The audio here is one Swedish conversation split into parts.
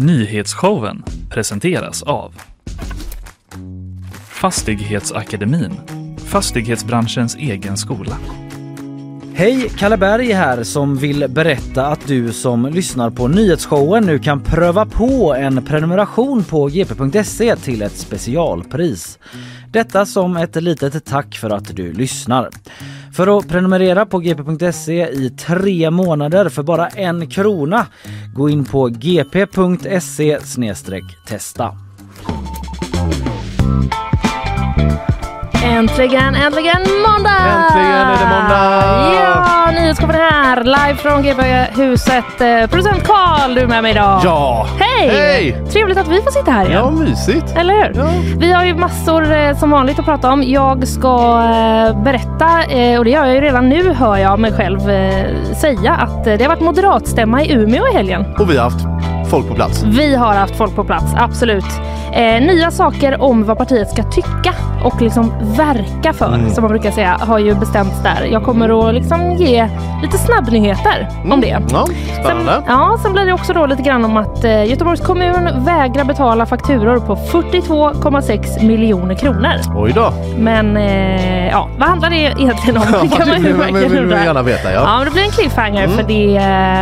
Nyhetsshowen presenteras av Fastighetsakademin, fastighetsbranschens egen skola. Hej, Kalle Berg här som vill berätta att du som lyssnar på nyhetsshowen nu kan pröva på en prenumeration på gp.se till ett specialpris. Detta som ett litet tack för att du lyssnar. För att prenumerera på gp.se i tre månader för bara en krona, gå in på gp.se testa. Äntligen, äntligen måndag! Äntligen är det måndag! Ja, nyhetskoppen här, live från GB-huset. Eh, Producent Karl, du är med mig idag. Ja! Hej! Hej! Trevligt att vi får sitta här igen. Ja, mysigt. Eller hur? Ja. Vi har ju massor eh, som vanligt att prata om. Jag ska eh, berätta, och det gör jag ju redan nu hör jag mig själv säga, att det har varit moderatstämma i Umeå i helgen. Och vi har haft folk på plats. Vi har haft folk på plats, absolut. Eh, nya saker om vad partiet ska tycka och liksom verka för, Mm. som man brukar säga, har ju bestämts där. Jag kommer att liksom ge lite snabbnyheter om det. Ja, Sen, spännande. ja, sen blir det också då lite grann om att eh, Göteborgs kommun vägrar betala fakturor på 42,6 miljoner kronor. Oj då. Men eh, ja, vad handlar det egentligen om? Ja, Det kan man ju verkligen undra. gärna veta, ja. Ja, men det blir en cliffhanger Mm. för det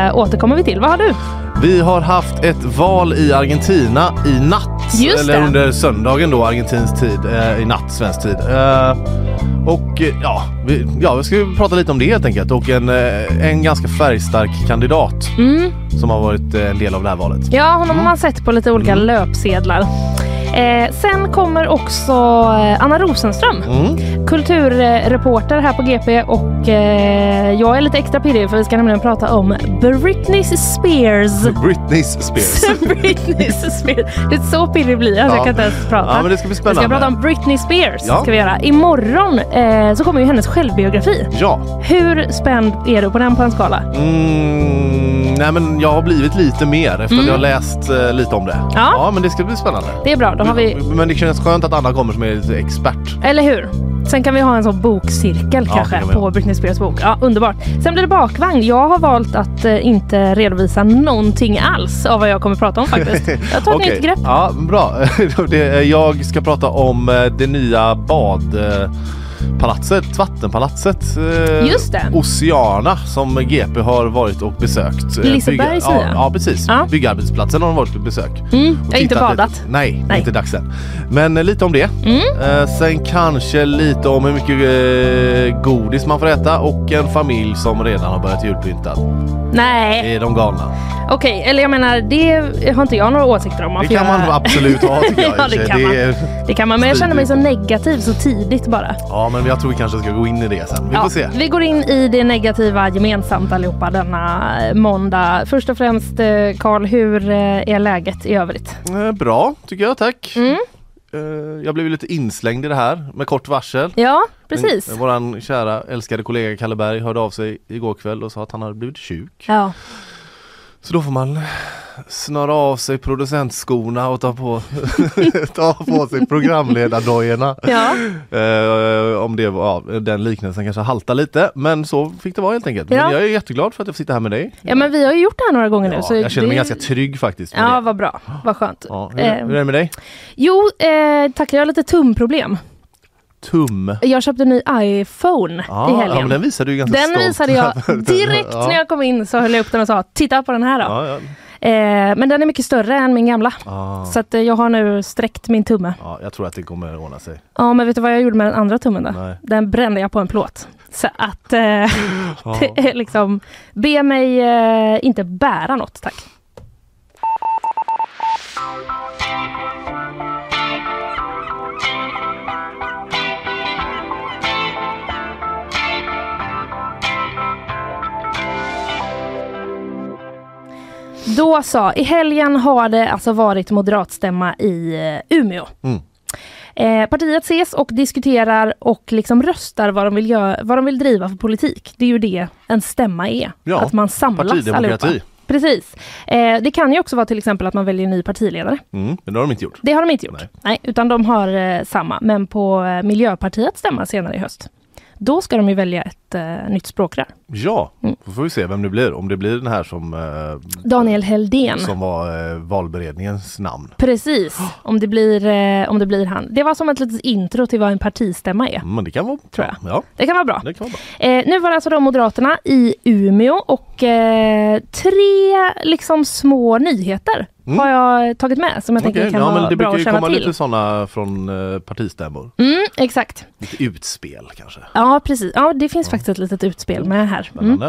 eh, återkommer vi till. Vad har du? Vi har haft ett val i Argentina i natt. Just eller det. under söndagen då, argentinsk tid. Eh, I natt, svensk tid. Eh, och eh, ja vi, ja, vi ska prata lite om det helt enkelt. Och en, eh, en ganska färgstark kandidat Mm. som har varit eh, en del av det här valet. Ja, honom har man sett på lite olika Mm. löpsedlar. Eh, sen kommer också eh, Anna Rosenström, Mm. kulturreporter här på GP och eh, jag är lite extra pirrig för vi ska nämligen prata om Britney Spears. Britney Spears. Britney Spears. Det är så pirrig blir jag, Ja. jag kan inte ens prata. Ja, men det ska bli vi spännande. ska prata om Britney Spears. Ja. Ska vi göra. Imorgon eh, så kommer ju hennes självbiografi. Ja. Hur spänd är du på den på en skala? Mm, nej men jag har blivit lite mer efter att jag har läst eh, lite om det. Mm. Ja. men det ska bli spännande. Det är bra, då har vi Men det känns skönt att Anna kommer som är lite expert. Eller hur? Sen kan vi ha en sån bokcirkel Ja, kanske på. Britney Spears bok. Ja, underbart. Sen blir det bakvagn. Jag har valt att eh, inte redovisa någonting alls av vad jag kommer prata om faktiskt. Jag tar ett Okej. nytt grepp. Ja, bra. Det- jag ska prata om eh, det nya badpalatset, vattenpalatset. eh, Just det. Oceana som GP har varit och besökt. Eh, Lisebergs bygga- nya. ja, ja, precis. Ja. Byggarbetsplatsen har de varit på besök. Mm, Och jag har inte tittat badat. Lite. Nej, Nej. inte dags än. Men eh, lite om det. Mm. Eh, sen kanske lite om hur mycket eh, godis man får äta och en familj som redan har börjat julpynta. Nej, Är de galna? okej. Eller jag menar, det har inte jag några åsikter om. Man Det får kan man göra- absolut ha tycker jag. i Ja, för det sig. kan man. är- Det kan man, men jag känner mig så negativ så tidigt bara. Ja, men jag tror vi kanske ska gå in i det sen. Vi får se. Vi går in i det negativa gemensamt allihopa denna eh, måndag. Först och främst eh, Karl, hur eh, är läget i övrigt? Bra, tycker jag. Tack. Mm. Jag blev lite inslängd i det här med kort varsel. Ja, precis. Men Våran kära älskade kollega Kalle Berg hörde av sig igår kväll och sa att han hade blivit sjuk. Ja. Så då får man snöra av sig producentskorna och ta på, ta på sig programledardojorna. Ja. Eh, om det var, ja, den liknelsen kanske haltar lite men så fick det vara helt enkelt. Ja. Men jag är jätteglad för att jag får sitta här med dig. ja, men vi har ju gjort det här några gånger nu. Så jag känner mig det... ganska trygg faktiskt. Ja, det. vad bra. Vad skönt. Ja, hur, hur är det med dig? Jo, eh, tack. Jag har lite tumproblem. Tum. Jag köpte en ny iPhone i Ja, ja, helgen. men den visade du ganska den stolt visade jag direkt ja. när jag kom in så höll jag upp den och sa titta på den här då. Ja, ja. Eh, men den är mycket större än min gamla. Ah. Så att, eh, jag har nu sträckt min tumme. ja, jag tror att det kommer att ordna sig. Ja men vet du vad jag gjorde med den andra tummen då? Nej. Den brände jag på en plåt. Så att eh, Ja. det är liksom, be mig eh, inte bära något tack. Då så, i helgen har det alltså varit moderatstämma i eh, Umeå. Mm. Eh, partiet ses och diskuterar och liksom röstar vad de, vill göra, vad de vill driva för politik. Det är ju det en stämma är. Ja, att man samlas partidemokrati. allihopa. Precis. Eh, det kan ju också vara till exempel att man väljer en ny partiledare. Mm, men det har de inte gjort. Det har de inte gjort. Nej. Nej, utan de har eh, samma. Men på eh, Miljöpartiets stämma senare i höst, då ska de ju välja ett ett eh, nytt språkrör. Ja, Mm. då får vi se vem det blir. Om det blir den här som, eh, Daniel Heldén. som var eh, valberedningens namn. Precis, om det, blir, eh, om det blir han. Det var som ett litet intro till vad en partistämma är. Mm, Men det kan vara Tror jag. Ja, Det kan vara bra. det kan vara bra. Eh, nu var det alltså då Moderaterna i Umeå och eh, tre liksom små nyheter Mm. har jag tagit med som jag tänker Okej, kan ja, vara det bra brukar att känna komma till. lite sådana från eh, partistämmor. Mm, exakt. Lite utspel kanske. Ja, precis. Ja, det finns faktiskt ett litet utspel med här. Mm.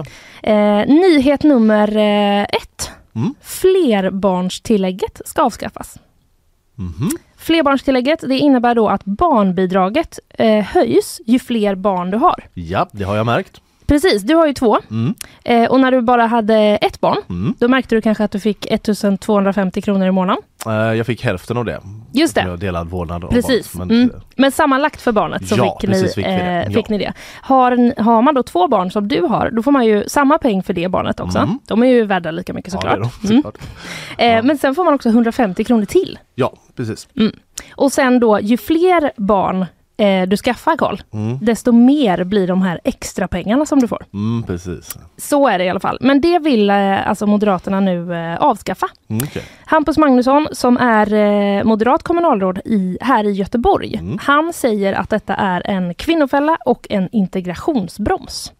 Eh, nyhet nummer eh, ett. Mm. Flerbarnstillägget ska avskaffas. Mhm. Flerbarnstillägget det innebär då att barnbidraget eh, höjs ju fler barn du har. Ja, det har jag märkt. Precis, du har ju två. Mm. Eh, och när du bara hade ett barn, Mm. då märkte du kanske att du fick 1250 kronor i månaden. Eh, Jag fick hälften av det. Just det. Jag delad vårdnad Precis. barnet, men, Mm. Men sammanlagt för barnet så Ja, fick, ni, fick vi det. eh, Ja. fick ni det. Har, har man då två barn som du har, då får man ju samma peng för det barnet också. Mm. De är ju värda lika mycket Ja, såklart. de, Mm. såklart. Eh, Ja. Men sen får man också 150 kronor till. Ja, precis. Och sen då, ju fler barn eh, du skaffar Karl, Mm. desto mer blir de här extra pengarna som du får. Mm, precis. Så är det i alla fall. Men det vill eh, alltså Moderaterna nu eh, avskaffa. Mm, okej. Hampus Magnusson som är eh, moderat kommunalråd i, här i Göteborg. Mm. Han säger att detta är en kvinnofälla och en integrationsbroms.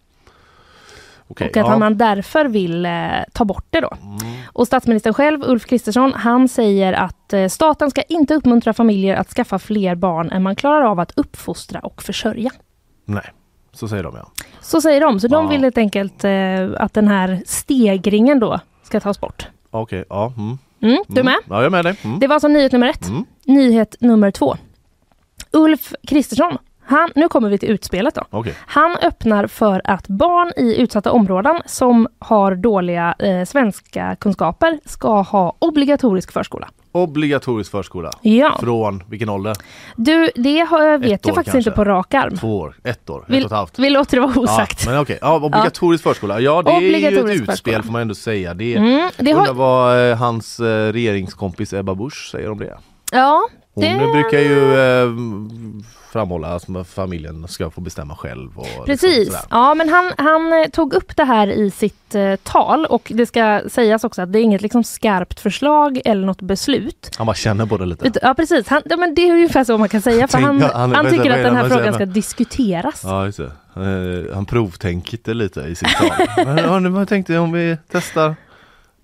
Okej, och att ja. man därför vill eh, ta bort det då. Mm. Och statsministern själv, Ulf Kristersson, han säger att eh, staten ska inte uppmuntra familjer att skaffa fler barn än man klarar av att uppfostra och försörja. Nej, så säger de ja. Så säger de. Så de Ja. vill helt enkelt eh, att den här stegringen då ska tas bort. Okej, ja. Mm. Mm, du Mm. med? Ja, jag är med dig. Mm. Det var alltså nyhet nummer ett. Mm. Nyhet nummer två. Ulf Kristersson, han, nu kommer vi till utspelet då. Okej. Han öppnar för att barn i utsatta områden som har dåliga eh, svenska kunskaper ska ha obligatorisk förskola. Obligatorisk förskola. Ja, Från vilken ålder? du det har, jag vet jag faktiskt kanske. inte på rak arm. Två år? Ett år? Vill- ett och ett halvt? Vi låter det vara osagt. Ja, men okej, ja, obligatorisk förskola. Ja, det är ju ett utspel förskola. får man ändå säga. Det Mm, det Undrar har, vad eh, hans eh, regeringskompis Ebba Busch säger om det. ja, Hon Det- brukar ju eh, framhålla att familjen ska få bestämma själv. Liksom Precis. sådär. Ja, men han, han eh, tog upp det här i sitt eh, tal och det ska sägas också att det är inget liksom skarpt förslag eller något beslut. Han bara känner på det lite. Ja precis, han, ja, men det är ungefär så man kan säga för han, han- han, tycker att den här frågan ska diskuteras. Ja. Eh, Han provtänkte lite i sitt tal. Men, ja, nu tänkte jag om vi testar.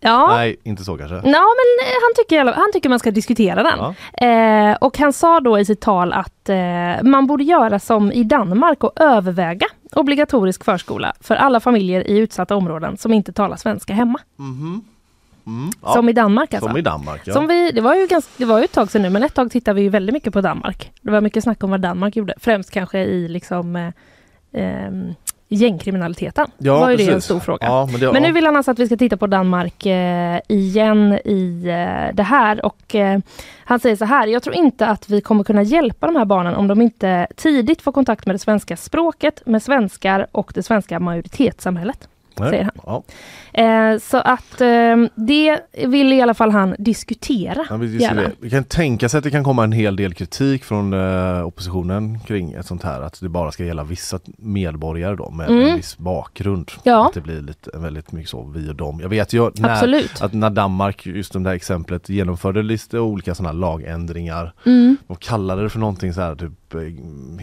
Ja, Nej, inte så kanske. Ja, men eh, han tycker, han tycker man ska diskutera den. Ja. Eh, och han sa då i sitt tal att eh, man borde göra som i Danmark och överväga obligatorisk förskola för alla familjer i utsatta områden som inte talar svenska hemma. Mhm. Mm, ja. Som i Danmark alltså. Som i Danmark. Ja. Som vi, det, var ju ganska, det var ju ett tag sedan nu, men ett tag tittade vi ju väldigt mycket på Danmark. Det var mycket snack om vad Danmark gjorde, främst kanske i liksom eh, ehm, gängkriminaliteten. ja, var ju det en precis. stor fråga. Ja, men det, Men nu vill han alltså att vi ska titta på Danmark eh, igen i eh, det här och eh, han säger så här, jag tror inte att vi kommer kunna hjälpa de här barnen om de inte tidigt får kontakt med det svenska språket, med svenskar och det svenska majoritetssamhället. Nej. säger han. Ja. Eh, så att eh, det vill i alla fall han diskutera. Ja, vi, Gärna. det. vi kan tänka sig att det kan komma en hel del kritik från eh, oppositionen kring ett sånt här att det bara ska gälla vissa medborgare då med Mm. en viss bakgrund. Ja. Att det blir lite väldigt mycket så vi och dem. Jag vet ju när, Absolut. att när Danmark, just det här exemplet, genomförde lite olika sådana lagändringar. Mm. De kallade det för någonting så här typ, eh,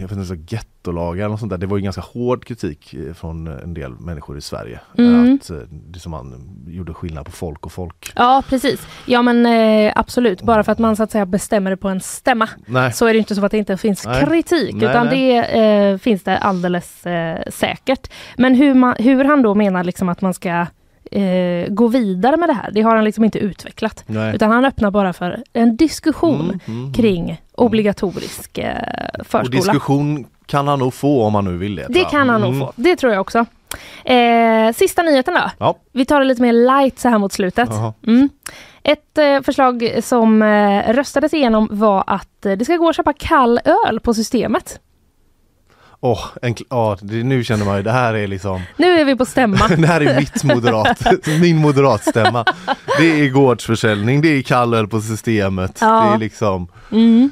jag vet inte, så gettolagar eller sånt där. Det var ju ganska hård kritik eh, från en del människor i Sverige. Mm. Att eh, det som man gjorde skillnad på folk och folk. Ja precis. Ja men eh, absolut, bara för att man så att säga bestämmer det på en stämma Nej. så är det inte så att det inte finns Nej. kritik Nej, utan det eh, finns det alldeles eh, säkert. Men hur, man, hur han då menar liksom att man ska eh, gå vidare med det här, det har han liksom inte utvecklat. Nej. Utan han öppnar bara för en diskussion Mm, mm, kring obligatorisk eh, Och förskola. diskussion kan han nog få om han nu vill det. Det kan han nog Mm. få, det tror jag också. Eh, sista nyheten då. Ja. Vi tar det lite mer light så här mot slutet. Mm. Ett eh, förslag som eh, röstades igenom var att eh, det ska gå att köpa kall öl på systemet. Åh, ja, det, nu känner man ju, det här är liksom, Nu är vi på stämma. det här är mitt moderat, min moderatstämma. Det är gårdsförsäljning, det är kall öl på systemet, Ja. det är liksom Mm.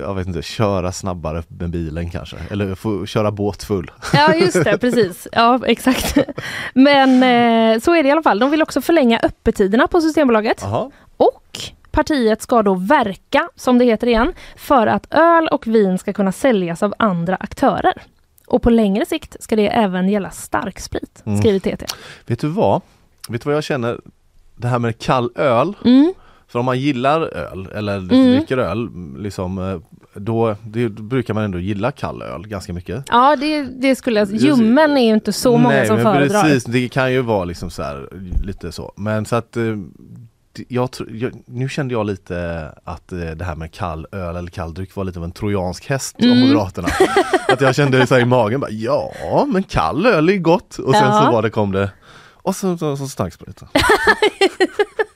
jag vet inte, köra snabbare med bilen kanske. Eller få köra båt full. Ja just det, precis. Ja exakt. Men eh, så är det i alla fall. De vill också förlänga öppettiderna på Systembolaget. Aha. Och partiet ska då verka, som det heter igen, för att öl och vin ska kunna säljas av andra aktörer. Och på längre sikt ska det även gälla starksprit, Mm. skriver TT. Vet du vad? Vet du vad jag känner? Det här med kall öl. Mm. För om man gillar öl eller Mm. dricker öl, liksom, eh, då, det, då brukar man ändå gilla kall öl ganska mycket. Ja, det, det skulle jag... Ljummen är ju inte så många Nej, som men föredrar. Precis, det kan ju vara liksom så här, lite så. Men så att eh, jag, nu kände jag lite att eh, det här med kall öl eller kall dryck var lite av en trojansk häst av Mm. Moderaterna. att jag kände så här i magen, bara, ja men kall öl är gott. Och sen Ja. så var det, kom det och så, så, så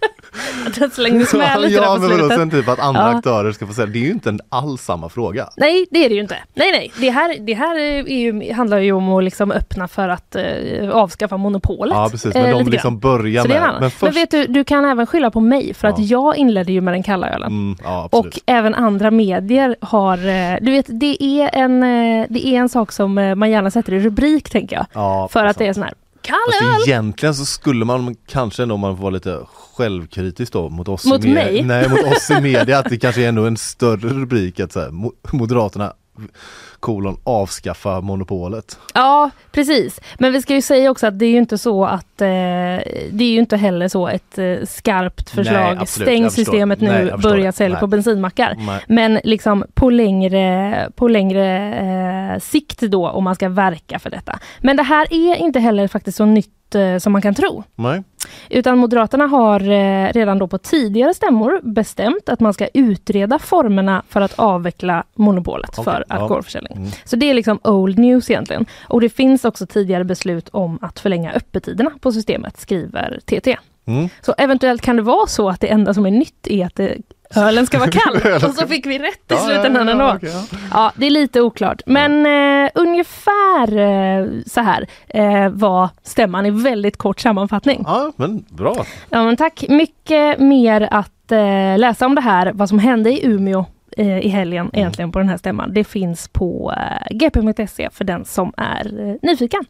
starksprit. Den slängdes med lite ja men vadå, sen typ att andra Ja. aktörer ska få säga, det är ju inte en alls samma fråga. Nej, det är det ju inte. Nej, nej. Det här, det här är ju, handlar ju om att liksom öppna för att eh, avskaffa monopolet. Ja precis, eh, men lite de liksom börjar med, men Men, först vet du, du kan även skylla på mig för att Ja. jag inledde ju med den kalla ölen. Mm, ja. Och även andra medier har, eh, du vet det är en, eh, det är en sak som eh, man gärna sätter i rubrik tänker jag. ja, För att sant. det är sån här, kall öl! egentligen så skulle man kanske ändå om man var lite självkritisk då mot oss Mot i mig? Nej mot oss i media att det kanske är ändå en större rubrik att så här, Mo- Moderaterna kolon avskaffa monopolet. Ja, precis. Men vi ska ju säga också att det är ju inte så att eh, det är ju inte heller så ett eh, skarpt förslag. absolut. Stäng systemet Nej, nu, förstår börja sälja Nej. på bensinmackar. Nej. Men liksom på längre, på längre eh, sikt då om man ska verka för detta. Men det här är inte heller faktiskt så nytt som man kan tro. Nej. Utan Moderaterna har eh, redan då på tidigare stämmor bestämt att man ska utreda formerna för att avveckla monopolet Okej, för ja. alkoholförsäljning. Mm. Så det är liksom old news egentligen. Och det finns också tidigare beslut om att förlänga öppettiderna på systemet, skriver TT. Mm. Så eventuellt kan det vara så att det enda som är nytt är att det, ölen ska vara kall. Och så fick vi rätt i Ja, slutändan ja, ändå. ja, okej, ja. Ja, det är lite oklart. Men eh, ungefär eh, så här eh, var stämman i väldigt kort sammanfattning. ja men bra. Ja, men tack. Mycket mer att eh, läsa om det här, vad som hände i Umeå eh, i helgen egentligen på den här stämman. Det finns på eh, gp.se för den som är nyfiken.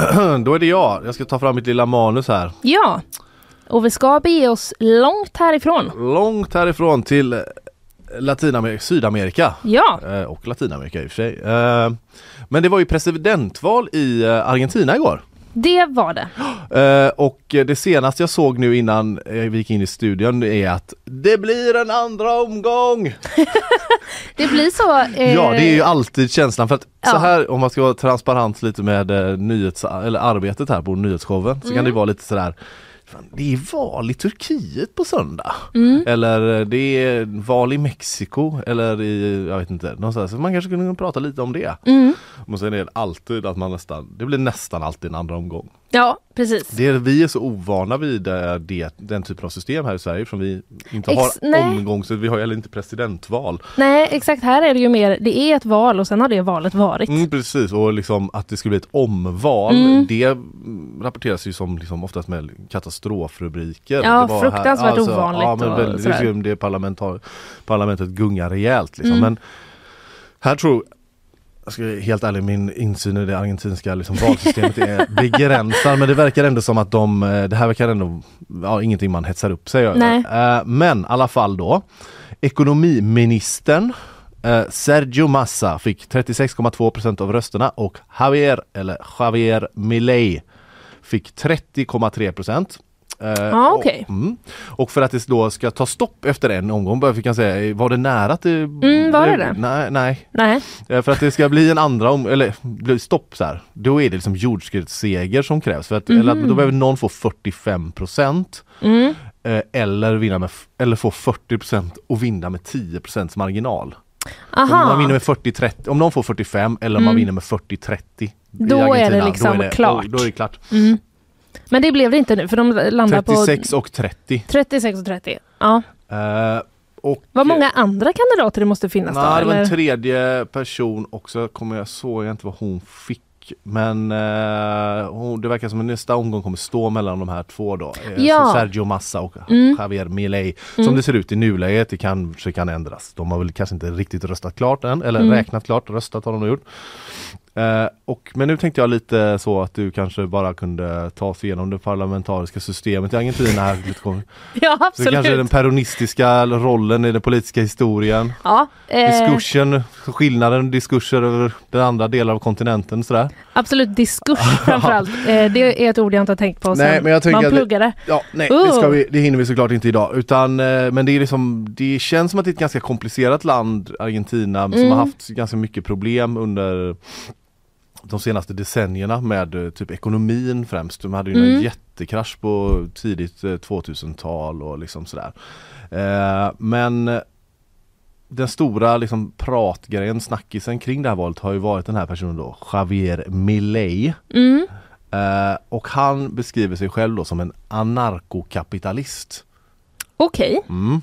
Då är det jag. Jag ska ta fram mitt lilla manus här. Ja, och vi ska bege oss långt härifrån. Långt härifrån till eh, Latinamerika, Sydamerika. Ja, Eh, och Latinamerika i och för sig. Eh, Men det var ju presidentval i Argentina igår. Det var det. Eh, och det senaste jag såg nu innan eh, vi gick in i studion är att det blir en andra omgång! Det blir så. eh, Ja det är ju alltid känslan för att så Ja. här om man ska vara transparent lite med nyhets, eller arbetet här på nyhetsshowen så kan Mm. det vara lite sådär Fan, det är val i Turkiet på söndag. Mm. Eller eh, det är val i Mexiko eller i, jag vet inte, någonstans. Man kanske kunde prata lite om det. Mm. Och sen är det alltid att man nästan, det blir nästan alltid en andra omgång. Ja, precis. Det är, vi är så ovana vid det, den typen av system här i Sverige eftersom vi inte Ex- har nej. omgång, så vi har heller inte presidentval. Nej, exakt. Här är det ju mer, det är ett val och sen har det valet varit. Mm, precis, och liksom att det skulle bli ett omval, Mm. det rapporteras ju som liksom oftast med katastrofrubriker. Ja, Det var fruktansvärt ovanligt Ja, men väldigt, det parlamentet gungar rejält liksom. Mm. Men här tror jag ska vara helt ärlig, min insyn i det argentinska liksom, valsystemet är begränsad men det verkar ändå som att de, eh, det här verkar ändå, ja, ingenting man hetsar upp sig över. Eh, Men i alla fall då, ekonomiministern eh, Sergio Massa fick 36,2% av rösterna och Javier, eller Javier Milei fick 30,3%. Eh, Ja, okej. och, mm. och för att det då ska ta stopp efter en omgång, fick jag säga, var det nära att det... Mm, var det det? Nej, nej. Nej. Eh, För att det ska bli en andra om, eller bli stopp så här, då är det liksom jordskredsseger som krävs. För att, eller att då behöver någon få 45 procent Mm. eh, eller, vinna med, eller få 40 procent och vinna med 10 procents marginal. Om man Aha. vinner med 40-30, om någon får 45 eller om man Mm. vinner med 40-30 i Då är det liksom klart. Då, då är det klart. Mm. Men det blev det inte nu för de landar 36 på och 30. 36 och 30. Ja. Eh, Och, Vad många andra kandidater det måste finnas då? Nej, det var en tredje person också, kommer jag såg jag inte vad hon fick. Men eh, hon, det verkar som att nästa omgång kommer stå mellan de här två då. Eh, Ja. Sergio Massa och Mm. Javier Milei. Mm. Som det ser ut i nuläget, det kanske kan ändras. De har väl kanske inte riktigt röstat klart än, eller Mm. räknat klart, röstat har de gjort. Eh, och, men nu tänkte jag lite så att du kanske bara kunde ta oss igenom det parlamentariska systemet i Argentina. Här. Ja, Så absolut. kanske den peronistiska rollen i den politiska historien. ja, eh, Diskursen, skillnaden, diskurser över den andra delen av kontinenten sådär. absolut diskurs framförallt. Eh, det är ett ord jag inte har tänkt på Nej, men jag man att det- pluggade. Ja, nej, Oh. det, ska vi, det hinner vi såklart inte idag utan eh, men det är liksom Det känns som att det är ett ganska komplicerat land, Argentina, som Mm. har haft ganska mycket problem under de senaste decennierna med eh, typ ekonomin främst. De hade ju Mm. en jättekrasch på tidigt eh, 2000-tal och liksom sådär. Eh, men eh, den stora liksom pratgrejen, snackisen kring det här valet har ju varit den här personen då, Javier Milei. Mm. Eh, och han beskriver sig själv då som en anarkokapitalist. Okej, Mm.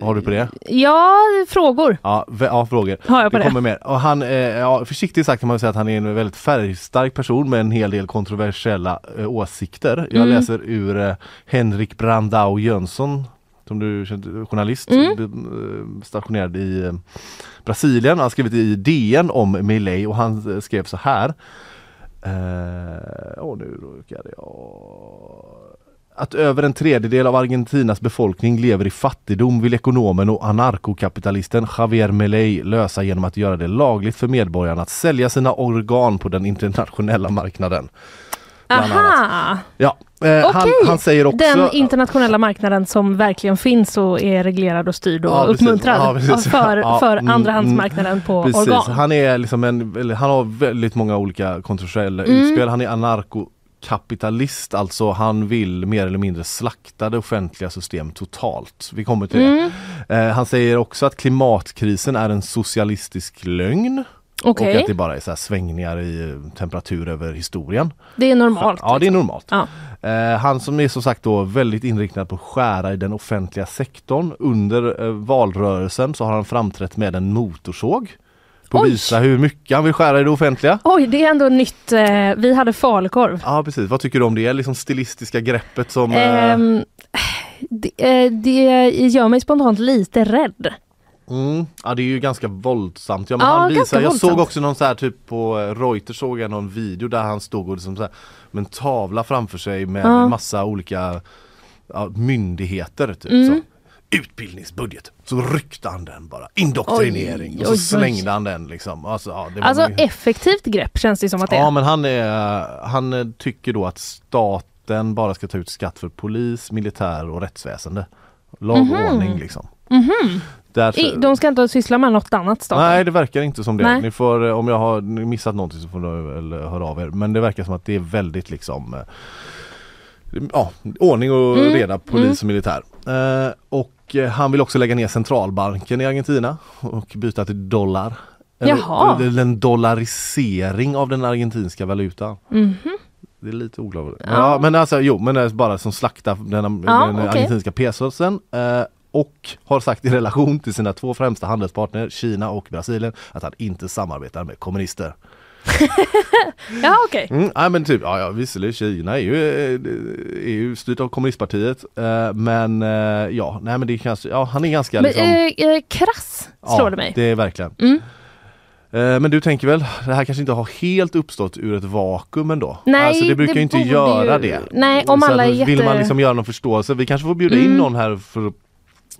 Har du på det? ja, frågor Ja, ja frågor. har jag på Det det. kommer mer. Och han, eh, ja, försiktigt sagt kan man säga att han är en väldigt färgstark person med en hel del kontroversiella eh, åsikter. Jag Mm. läser ur eh, Henrik Brandao Jönsson som du känner, journalist Mm. stationerad i Brasilien. Han har skrivit i DN om Milei och han skrev så här. Eh, åh, nu råkade jag att över en tredjedel av Argentinas befolkning lever i fattigdom vill ekonomen och anarkokapitalisten Javier Milei lösa genom att göra det lagligt för medborgarna att sälja sina organ på den internationella marknaden. Aha! Ja, eh, han, Okej. han säger också Den internationella marknaden som verkligen finns och är reglerad och styrd och Ja, precis. uppmuntrad Ja, precis. för, Ja, för mm, andrahandsmarknaden på Precis, organ. han är liksom en, han har väldigt många olika kontroversiella Mm. utspel. Han är anarkokapitalist, alltså han vill mer eller mindre slakta det offentliga systemet totalt. Vi kommer till det. Mm. Eh, han säger också att klimatkrisen är en socialistisk lögn Okej, och att det bara är så svängningar i eh, temperatur över historien. det är normalt. Ja, det är normalt. Ja. Eh, han som är som sagt då väldigt inriktad på att skära i den offentliga sektorn. Under eh, valrörelsen så har han framträtt med en motorsåg. På Oj. visa hur mycket han vill skära i det offentliga. Oj, det är ändå nytt. Eh, vi hade falukorv. Ja precis, vad tycker du om det? Liksom stilistiska greppet som... Ehm, det, eh, det gör mig spontant lite rädd. Mm, ja det är ju ganska våldsamt. Ja, men Ja, han visar, jag såg också någon så här typ på Reuters såg jag någon video där han stod och liksom så här, med en tavla framför sig med Ja. massa olika ja, myndigheter typ Mm. så. Utbildningsbudget, så ryckte han den bara. Indoktrinering Oj, och så oj, oj. slängde han den liksom. Alltså, ja, Alltså nog- effektivt grepp känns det som att det är. Ja men han, är, han tycker då att staten bara ska ta ut skatt för polis, militär och rättsväsende. Lag och Mhm. ordning liksom. Mhm. Därför, I, de ska inte syssla med något annat staten? Nej det verkar inte som det. Nej. Ni får, om jag har missat någonting så får ni väl höra av er. Men det verkar som att det är väldigt liksom eh, Ja, ordning och Mm, reda, polis och militär. Eh, och eh, han vill också lägga ner centralbanken i Argentina och byta till dollar. Jaha. Eller en dollarisering av den argentinska valutan. Mhm. Det är lite oklart. Ja. Ja. men alltså jo men det är bara som slakta den, Ja, den okej. argentinska pesosen eh, och har sagt i relation till sina två främsta handelspartner Kina och Brasilien att han inte samarbetar med kommunister. Ja okej. Mm, nej men typ, ja, ja visserligen Kina är ju, eh, är ju styrt av kommunistpartiet eh, men eh, ja, nej men det kanske, ja han är ganska Men, liksom, eh, eh, krass slår ja, det mig. det är verkligen. Mm. Eh, Men du tänker väl, det här kanske inte har helt uppstått ur ett vakuum ändå? Nej, alltså det brukar det ju inte göra ju- det. Nej, om Så alla Vill man jätte- liksom göra någon förståelse, vi kanske får bjuda in Mm. någon här för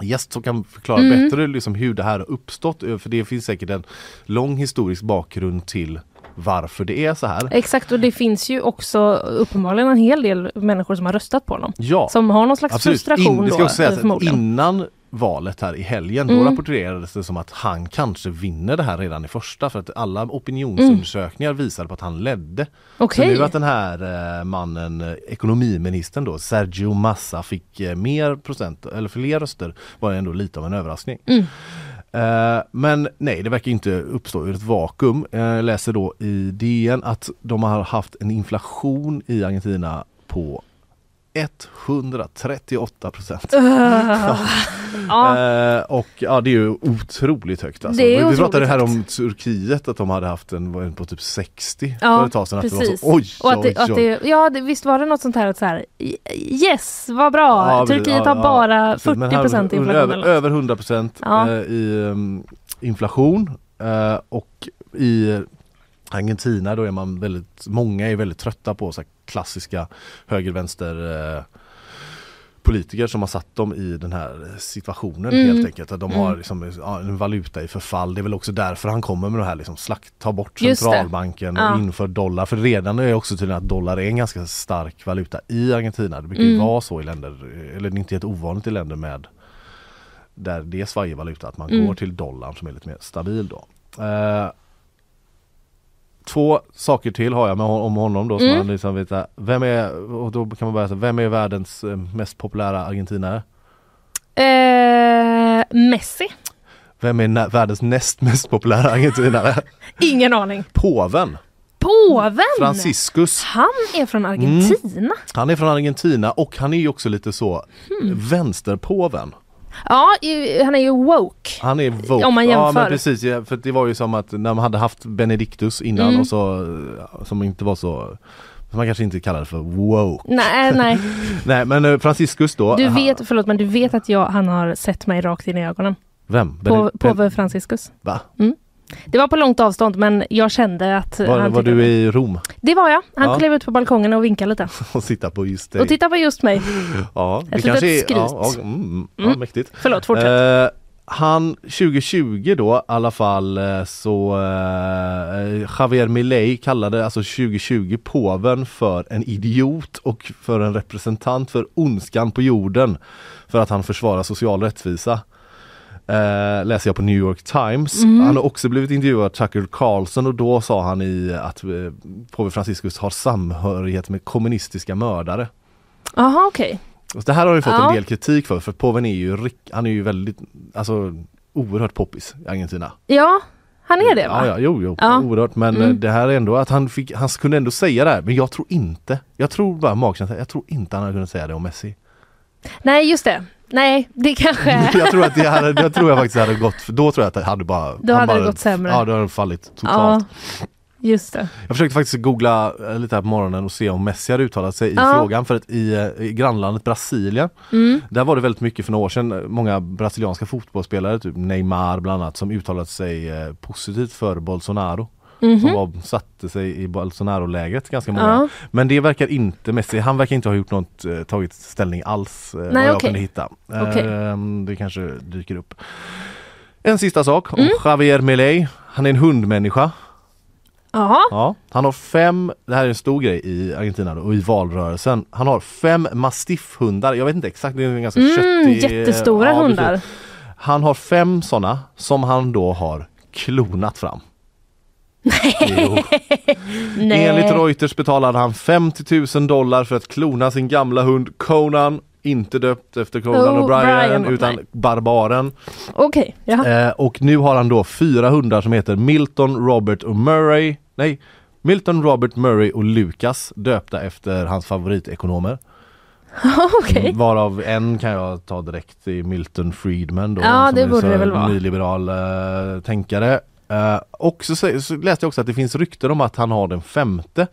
gäst som kan förklara Mm. bättre liksom hur det här har uppstått. För det finns säkert en lång historisk bakgrund till varför det är så här. Exakt och det finns ju också uppenbarligen en hel del människor som har röstat på honom. Ja, Som har någon slags absolut. frustration In, det ska då också sägas att innan valet här i helgen, då Mm. rapporterades det som att han kanske vinner det här redan i första för att alla opinionsundersökningar visade på att han ledde. Så Okej. nu att den här eh, mannen, eh, ekonomiministern då, Sergio Massa fick eh, mer procent, eller fler röster var ändå lite av en överraskning. Mm. Eh, men nej, det verkar inte uppstå ur ett vakuum. Eh, jag läser då i DN att de har haft en inflation i Argentina på 138 procent. Uh, Ja. Eh, och ja det är ju otroligt högt alltså. Är Vi- otroligt pratade här om Turkiet att de hade haft en, på typ 60 Ja, för ett tag sedan. Att det var så, oj, Och att det, oj, att oj. det, ja, det, visst var det något sånt här att så här, yes, vad bra, Ja. Turkiet har bara precis. Men 40 här- procent inflation. Över, över 100 procent eh, i um, inflation eh, och i Argentina då är man väldigt, många är väldigt trötta på så här klassiska höger-vänster eh, politiker som har satt dem i den här situationen Mm. helt enkelt. Att de Mm. har liksom, ja, en valuta i förfall. Det är väl också därför han kommer med det här liksom, slakt, ta bort centralbanken och Ja. inför dollar. För redan är också tydligen att dollar är en ganska stark valuta i Argentina. Det brukar ju Mm. vara så i länder, eller det är inte helt ovanligt i länder med där det är svajig valuta att man Mm. går till dollarn som är lite mer stabil då. Eh, två saker till har jag med, om honom då som Mm. man liksom vet, vem är, och då kan man börja vem är världens eh, mest populära argentinare? Eh, Messi? Vem är världens näst mest populära argentinare? Ingen aning. Påven! Påven! Franciscus. Han är från Argentina. Han är från Argentina och han är ju också lite så Hmm. vänsterpåven. Ja, han är ju woke. Han är woke. Om man Ja jämför. men precis, ja, för det var ju som att när man hade haft Benedictus innan Mm. och så som inte var så som man kanske inte kallade för woke. Nej, nej. Nej men eh, Franciscus då. Du vet, förlåt men du vet att jag, han har sett mig rakt in i ögonen. Vem? På, Bened- Ben- påve Franciscus. Va? Det var på långt avstånd men jag kände att Var, var du i Rom Det var jag. Han Ja. klev ut på balkongen och vinkade lite. och sitta på just dig? Och titta på just mig. ja, Ett litet skryt. Ja, ja, mm, ja, Mm. mäktigt. Förlåt, fortsätt. Eh, han 2020 då i alla fall eh, så eh, Javier Milei kallade alltså 2020 påven för en idiot och för en representant för ondskan på jorden för att han försvarar social rättvisa. Eh, läser jag på New York Times. Mm. Han har också blivit intervjuad av Tucker Carlson och då sa han i att eh, påve Franciscus har samhörighet med kommunistiska mördare. Jaha, okej. Och det här har ju fått Ja. en del kritik för, för påven är ju, han är ju väldigt, alltså oerhört poppis i Argentina. Ja, han är det va? Ja, ja, jo, jo, Ja. oerhört. Men Mm. eh, det här är ändå att han fick, han kunde ändå säga det här, men jag tror inte, jag tror bara magkänslan, jag tror inte han hade kunnat säga det om Messi. Nej, just det. Nej, det kanske... jag tror att det hade, jag tror jag faktiskt hade gått, för då tror jag att det hade bara Då hade det bara, gått sämre. Ja, då hade det fallit ja, totalt. just det. Jag försökte faktiskt googla eh, lite här på morgonen och se om Messi hade uttalat sig i Ja. frågan för att i, eh, i grannlandet Brasilien Mm. Där var det väldigt mycket för några år sedan, många brasilianska fotbollsspelare, typ Neymar bland annat, som uttalat sig eh, positivt för Bolsonaro. Mhm. Som var, satte sig i Bolsonaro-lägret, ganska många. Ja. Men det verkar inte Messi, han verkar inte ha gjort något, eh, tagit ställning alls eh, vad jag kunde hitta. Okej. Ehm, det kanske dyker upp. En sista sak om Mm. Javier Milei. Han är en hundmänniska. Jaha. Ja, han har fem, det här är en stor grej i Argentina då, och i valrörelsen. Han har fem mastiffhundar, jag vet inte exakt, det är en ganska Mm, köttig jättestora ja, hundar. Han har fem sådana som han då har klonat fram. Nej. Enligt Reuters betalade han 50 000 dollar för att klona sin gamla hund Conan. Inte döpt efter Conan Oh, O'Brien Brian, utan nej. Barbaren. Okej, jaha. Eh, och nu har han då fyra hundar som heter Milton, Robert och Murray. Nej, Milton, Robert, Murray och Lucas döpta efter hans favoritekonomer. Okej. Mm, Varav en kan jag ta direkt i Milton Friedman då. Ja, som det borde det väl vara. Nyliberal eh, tänkare. Eh, och så, så läste jag också att det finns rykten om att han har den femte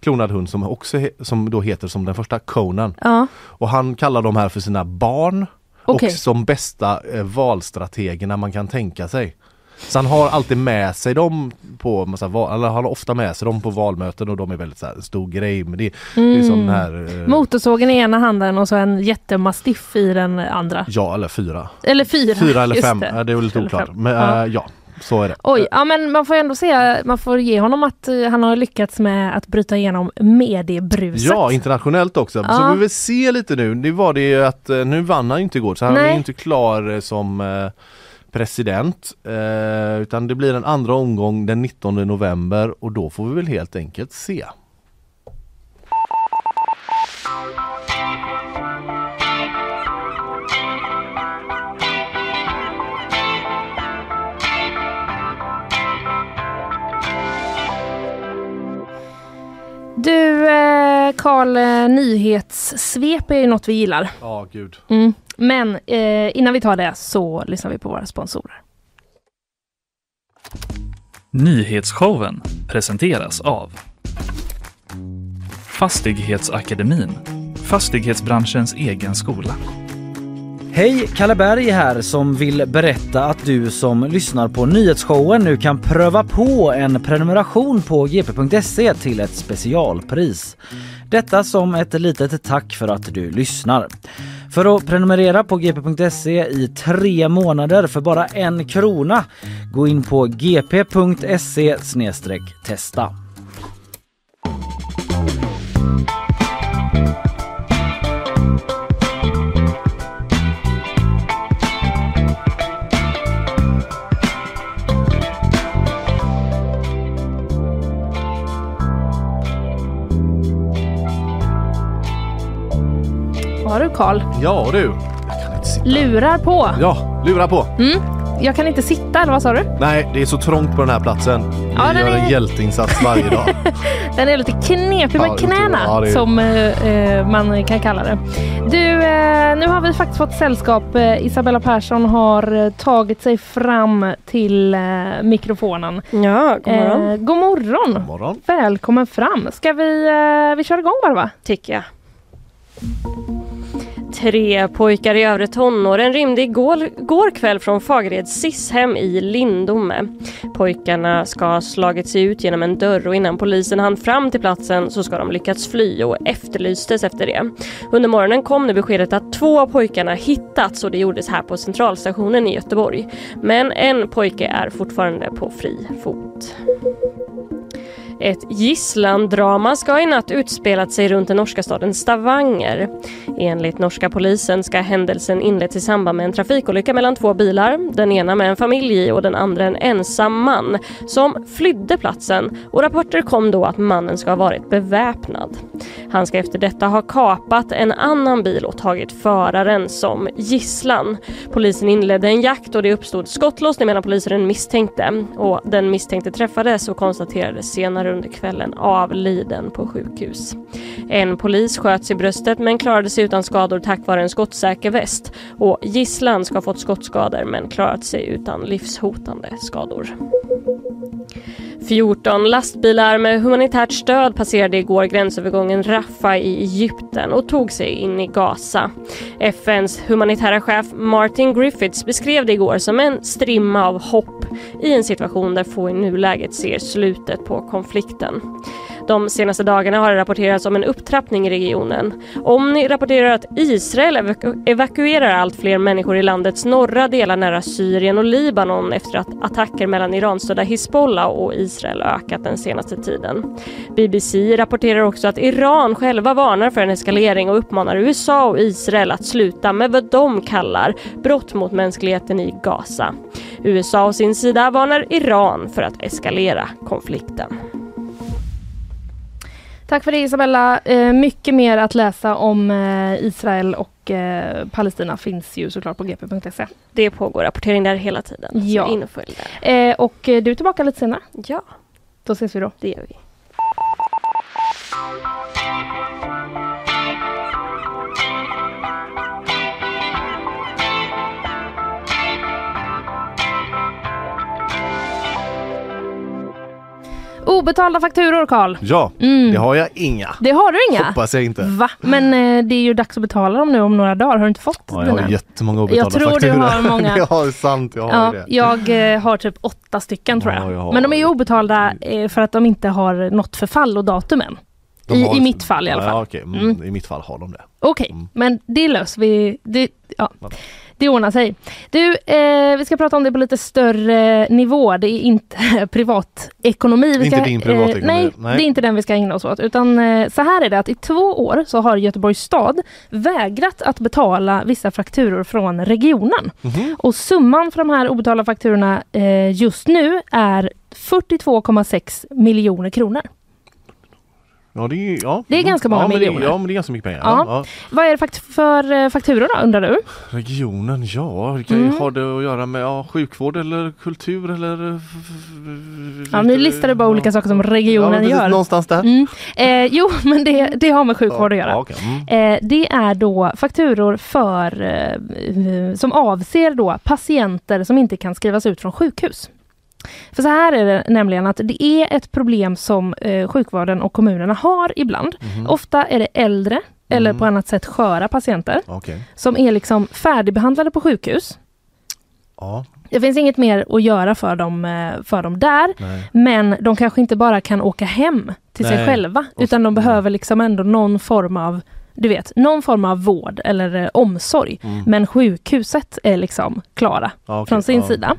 klonad hund som också som då heter som den första Conan. Ja, Och han kallar de här för sina barn Okej. och som bästa eh, valstrategerna man kan tänka sig. Så han har alltid med sig dem på massa val, eller han har ofta med sig dem på valmöten och de är väldigt så här, stor grej. Men det, det är sån här... eh, Motorsågen i ena handen och så en jättemastiff i den andra. Ja eller fyra. Eller fyra. Fyra eller fem, det. det är väl lite oklart. Men Ja. ja. ja, så är det. Oj, ja men man får ändå säga, man får ge honom att eh, han har lyckats med att bryta igenom mediebruset. Ja, internationellt också. Så Ja. vi vill se lite nu. Nu var det ju att eh, nu vann han ju inte igår så han är Nej. ju inte klar eh, som president. Eh, utan det blir en andra omgång den 19 november och då får vi väl helt enkelt se. Du eh, Karl, eh, nyhetssvep är ju något vi gillar. Ja, gud. Mm. Men eh, innan vi tar det så lyssnar vi på våra sponsorer. Nyhetsshowen presenteras av Fastighetsakademin, fastighetsbranschens egen skola. Hej, Kalle Berg här som vill berätta att du som lyssnar på nyhetsshowen nu kan pröva på en prenumeration på gp.se till ett specialpris. Detta som ett litet tack för att du lyssnar. För att prenumerera på gp.se i tre månader för bara en krona, gå in på gp.se testa. Du Karl, Ja du, jag kan inte sitta. lurar på. Ja, lura på. Mm. Jag kan inte sitta, eller vad sa du? Nej, det är så trångt på den här platsen. Vi Ja, gör en är- hjälteinsats varje dag. Den är lite knepig Ja, med knäna. Ja, är- som eh, eh, man kan kalla det. Du, eh, nu har vi faktiskt fått sällskap. Eh, Isabella Persson har eh, tagit sig fram till eh, mikrofonen. Ja, god morgon. Eh, god morgon! God morgon. Välkommen fram. Ska vi, eh, vi kör igång bara va? Tycker jag. Tre pojkar i övre tonåren rymde igår går kväll från Fagereds SIS-hem i Lindome. Pojkarna ska ha slagit sig ut genom en dörr och innan polisen hann fram till platsen så ska de lyckats fly och efterlystes efter det. Under morgonen kom nu beskedet att två av pojkarna hittats och det gjordes här på centralstationen i Göteborg. Men en pojke är fortfarande på fri fot. Ett gisslandrama ska i natt utspelat sig runt den norska staden Stavanger. Enligt norska polisen ska händelsen inletts i samband med en trafikolycka mellan två bilar. Den ena med en familj i och den andra en ensam man som flydde platsen och rapporter kom då att mannen ska ha varit beväpnad. Han ska efter detta ha kapat en annan bil och tagit föraren som gisslan. Polisen inledde en jakt och det uppstod skottlossning mellan poliser och den misstänkte. Och den misstänkte träffades och konstaterades senare under kvällen avliden på sjukhus. En polis sköts i bröstet men klarade sig utan skador tack vare en skottsäker väst. Och gisslan ska ha fått skottskador men klarat sig utan livshotande skador. 14 lastbilar med humanitärt stöd passerade igår gränsövergången Rafah i Egypten och tog sig in i Gaza. FNs humanitära chef Martin Griffiths beskrev det igår som en strimma av hopp i en situation där få i nuläget ser slutet på konflikten. De senaste dagarna har det rapporterats om en upptrappning i regionen. Omni rapporterar att Israel evaku- evakuerar allt fler människor i landets norra delar nära Syrien och Libanon efter att attacker mellan Iranstödda Hizbollah och Israel ökat den senaste tiden. BBC rapporterar också att Iran själva varnar för en eskalering och uppmanar USA och Israel att sluta med vad de kallar brott mot mänskligheten i Gaza. USA å sin sida varnar Iran för att eskalera konflikten. Tack för det Isabella. Eh, mycket mer att läsa om eh, Israel och eh, Palestina finns ju såklart på gp.se. Det pågår rapportering där hela tiden. Ja. Så in och följ där. Och du är tillbaka lite senare. Ja, Då ses vi då. det gör vi. Obetalda fakturor Karl. Ja, Mm. det har jag inga. Det har du inga? Hoppas jag inte. Va? Men eh, det är ju dags att betala dem nu om några dagar. Har du inte fått Ja, jag har jättemånga obetalda Jag tror du fakturor. har många. ja, det är sant. Jag har Ja, det. jag eh, har typ åtta stycken tror Ja, jag. jag har- Men de är ju obetalda eh, för att de inte har nått förfallodatum än. De I, har- I mitt fall i alla fall. Ja, okej. Mm, Mm. I mitt fall har de det. Okej, Mm. men det löser vi. Det, Ja. Det ordnar sig. Du, eh, vi ska prata om det på lite större nivå. Det är inte privatekonomi. Vi Inte ska, din privatekonomi, nej, nej. det är inte den vi ska ägna oss åt. Utan eh, så här är det att i två år så har Göteborgs stad vägrat att betala vissa fakturor från regionen. Mhm. Och summan för de här obetalda fakturorna eh, just nu är 42,6 miljoner kronor. Ja, det är, ja. Det är ganska många ja, men miljoner. Det, ja, men det är ganska mycket pengar. Ja. Ja. Vad är det fakt- för eh, fakturor då undrar du? Regionen, ja, det kan ju Mm. ha det att göra med ja, sjukvård eller kultur eller... eh, Ja, nu listar du bara olika saker som regionen ja, precis, gör. Någonstans där. Mm. Eh, jo, men det, det har med sjukvård att göra. Ja, okej. Mm. Eh, det är då fakturor för, eh, som avser då patienter som inte kan skrivas ut från sjukhus. För så här är det nämligen att det är ett problem som eh, sjukvården och kommunerna har ibland. Mhm. Ofta är det äldre eller Mm. på annat sätt sköra patienter Okej. som är liksom färdigbehandlade på sjukhus. Ja, Det finns inget mer att göra för dem, eh, för dem där. nej. Men de kanske inte bara kan åka hem till sig Nej. själva Och- utan de behöver liksom ändå någon form av du vet, någon form av vård eller eh, omsorg. Mm. Men sjukhuset är liksom klara. Ja, okej. från sin ja, sida.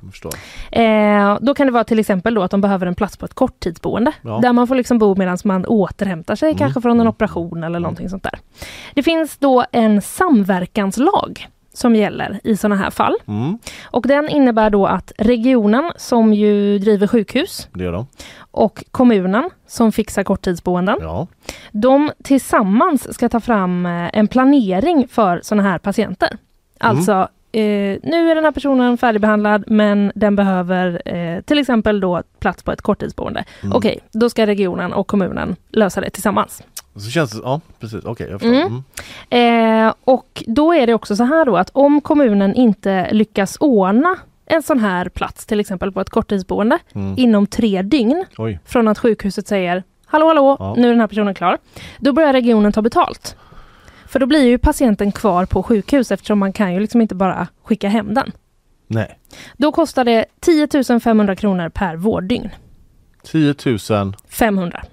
Eh, då kan det vara till exempel då att de behöver en plats på ett korttidsboende. Ja. Där man får liksom bo medan man återhämtar sig Mm. kanske från en Mm. operation eller någonting sånt där. Det finns då en samverkanslag som gäller i sådana här fall. Mm, Och den innebär då att regionen som ju driver sjukhus och kommunen som fixar korttidsboenden. Ja. De tillsammans ska ta fram eh, en planering för sådana här patienter. Alltså, eh, nu är den här personen färdigbehandlad men den behöver eh, till exempel då plats på ett korttidsboende. Mm. Okej, då ska regionen och kommunen lösa det tillsammans. Så känns det, ja precis, okej jag förstår. Mm. Mm. Eh, och då är det också så här då att om kommunen inte lyckas ordna en sån här plats, till exempel på ett korttidsboende, Mm. inom tre dygn Oj, från att sjukhuset säger Hallå hallå, Ja. nu är den här personen klar. Då börjar regionen ta betalt. För då blir ju patienten kvar på sjukhus eftersom man kan ju liksom inte bara skicka hem den. nej. Då kostar det 10 500 kronor per vårddygn. 10 000, 500.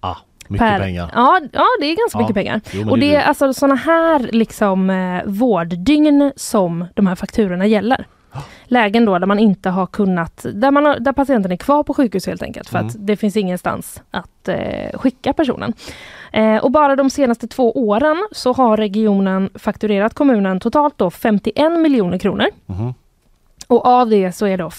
ah, mycket per, pengar. Ja, ja, det är ganska Ja. mycket pengar. Jo, Och det är är alltså sådana här liksom eh, vårddygn som de här fakturorna gäller. Lägen då där man inte har kunnat, där, man har, där patienten är kvar på sjukhus helt enkelt för Mm. att det finns ingenstans att eh, skicka personen. Eh, och bara de senaste två åren så har regionen fakturerat kommunen totalt då 51 miljoner kronor. Mhm. Och av det så är då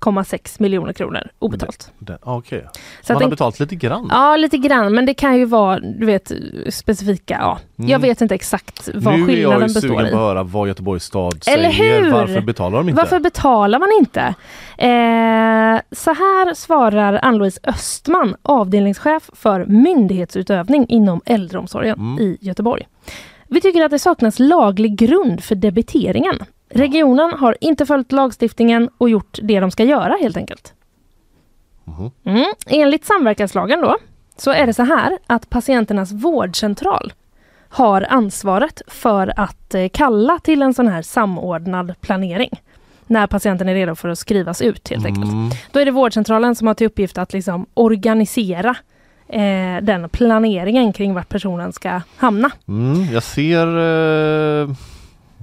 42,6 miljoner kronor obetalt. Det- ah, Okej, Så så man har en- betalt lite grann? Ja, lite grann, men det kan ju vara du vet, specifika. Ja. Mm. Jag vet inte exakt vad nu är jag skillnaden ju består sugen i. på att höra vad Göteborgs stad Eller säger. hur? Varför betalar de inte? Varför betalar man inte? Eh, så här svarar Ann-Louise Östman, avdelningschef för myndighetsutövning inom äldreomsorgen Mm. i Göteborg. Vi tycker att det saknas laglig grund för debiteringen. Regionen har inte följt lagstiftningen och gjort det de ska göra helt enkelt. Mhm. Mm. Enligt samverkanslagen då så är det så här att patienternas vårdcentral har ansvaret för att eh, kalla till en sån här samordnad planering när patienten är redo för att skrivas ut helt enkelt. Mm. Då är det vårdcentralen som har till uppgift att liksom organisera eh, den planeringen kring vart personen ska hamna. Mm, jag ser eh,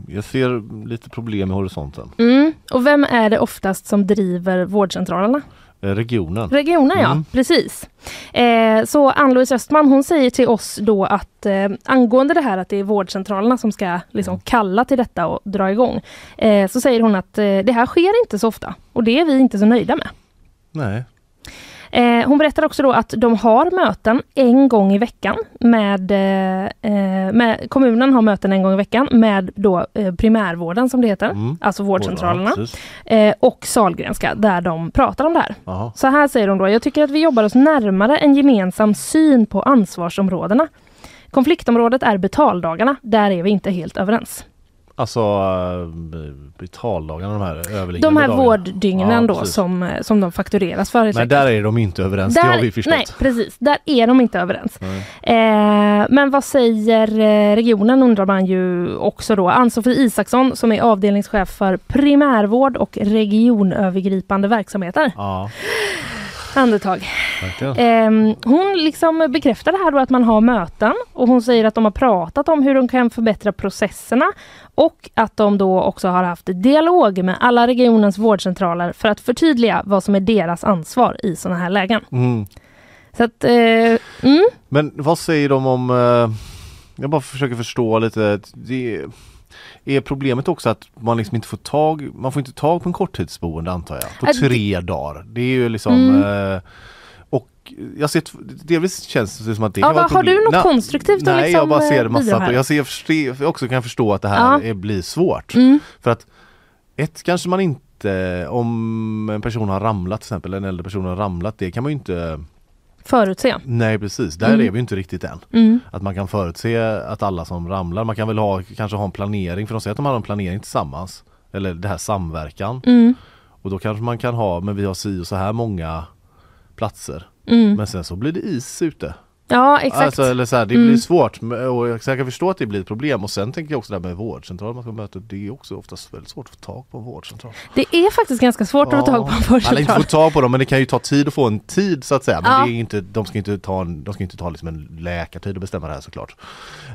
Jag ser lite problem i horisonten. Mm. Och vem är det oftast som driver vårdcentralerna? Eh, regionen. Regionen ja, Mm. precis. Eh, så Ann-Louise Östman hon säger till oss då att eh, angående det här att det är vårdcentralerna som ska liksom kalla till detta och dra igång. Eh, så säger hon att eh, det här sker inte så ofta och det är vi inte så nöjda med. Nej. Eh, hon berättar också då att de har möten en gång i veckan med, eh, eh, med kommunen har möten en gång i veckan med då eh, primärvården som det heter, Mm. alltså vårdcentralerna Ja, eh, och Salgrenska där de pratar om det här. Jaha. Så här säger de då, jag tycker att vi jobbar oss närmare en gemensam syn på ansvarsområdena. Konfliktområdet är betaldagarna, där är vi inte helt överens. Alltså betaldagarna, de här överliggande De här dagarna. vårddygnen Ja, då precis. som, eh, som de faktureras för. Men där är de inte överens, det har vi förstått. Nej, precis. Där är de inte överens. Eh, men vad säger eh, regionen undrar man ju också då. Ann-Sofie Isaksson som är avdelningschef för primärvård och regionövergripande verksamheter. Ja, Andetag. verkligen. Eh, hon liksom bekräftar det här då att man har möten och hon säger att de har pratat om hur de kan förbättra processerna och att de då också har haft dialog med alla regionens vårdcentraler för att förtydliga vad som är deras ansvar i sådana här lägen. Mm. Så att, eh, mm, Men vad säger de om, eh, jag bara försöker förstå lite, det är problemet också att man liksom inte får tag, man får inte tag på en korttidsboende antar jag, på Ja, det- tre dagar. Det är ju liksom Mm. eh, jag ser, delvis känns det som att det Ja, kan har du problem. något Nej, konstruktivt att Nej, liksom, jag bara ser eh, massa, här? jag ser, också kan förstå att det här Ja. är, blir svårt. Mm. För att ett kanske man inte, om en person har ramlat till exempel, en äldre person har ramlat, det kan man ju inte, Förutse. nej precis, där Mm. är vi inte riktigt än. Mm. Att man kan förutse att alla som ramlar, man kan väl ha, kanske ha en planering, för de säger att de har en planering tillsammans. Eller det här samverkan. Mm. Och då kanske man kan ha, men vi har si och så här många platser. Mm. Men sen så blir det is ute. Ja exakt. Alltså, eller så här, det Mm. blir svårt men- och jag kan förstå att det blir ett problem och sen tänker jag också det här med vårdcentral man ska möta Det är också oftast väldigt svårt att få tag på en vårdcentral. Det är faktiskt ganska svårt att få tag på en Alla inte vårdcentral. få tag på dem men det kan ju ta tid att få en tid så att säga. Men Ja. det är inte, de ska inte ta, en, de ska inte ta liksom en läkartid och bestämma det här såklart.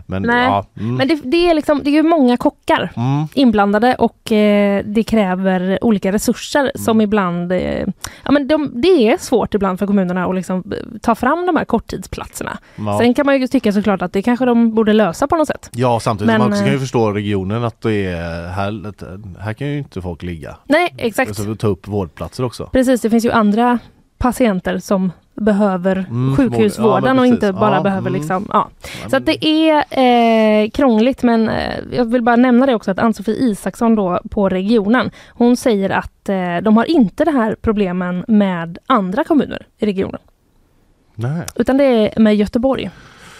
Men Nej, ja, mm, Men det, det är liksom, det är ju många kockar mm, inblandade och eh, det kräver olika resurser Mm. som ibland, eh, ja men de, det är svårt ibland för kommunerna att liksom eh, ta fram de här korttidsplatserna. Ja. Sen kan man ju tycka såklart att det kanske de borde lösa på något sätt. Ja samtidigt Men, man också kan ju eh, förstå regionen att det är här, här kan ju inte folk ligga. Nej, exakt. Alltså, ta upp vårdplatser också. Precis, det finns ju andra patienter som behöver Mm, sjukhusvården ja, och inte bara Ja, behöver mm. liksom, ja. Så att det är eh, krångligt men eh, jag vill bara nämna det också att Ann-Sofie Isaksson då på regionen, hon säger att eh, de har inte det här problemen med andra kommuner i regionen. Nej. Utan det är med Göteborg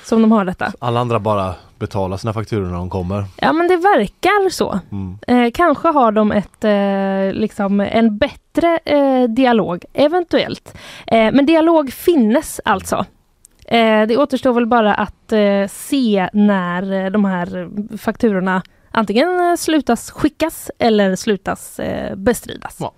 som de har detta. Alla andra bara betalar sina fakturor när de kommer. Ja men det verkar så. Mm. Eh, kanske har de ett, eh, liksom en bättre eh, dialog, eventuellt. Eh, men dialog finnes alltså. Eh, det återstår väl bara att eh, se när de här fakturorna antingen slutas skickas eller slutas bestridas. Ja.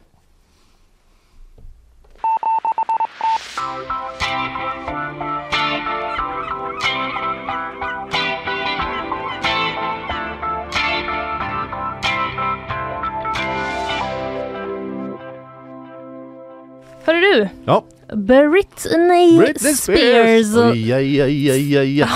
Hörru du! Ja. Britney, Britney Spears! Spears! Aj, aj, aj, aj.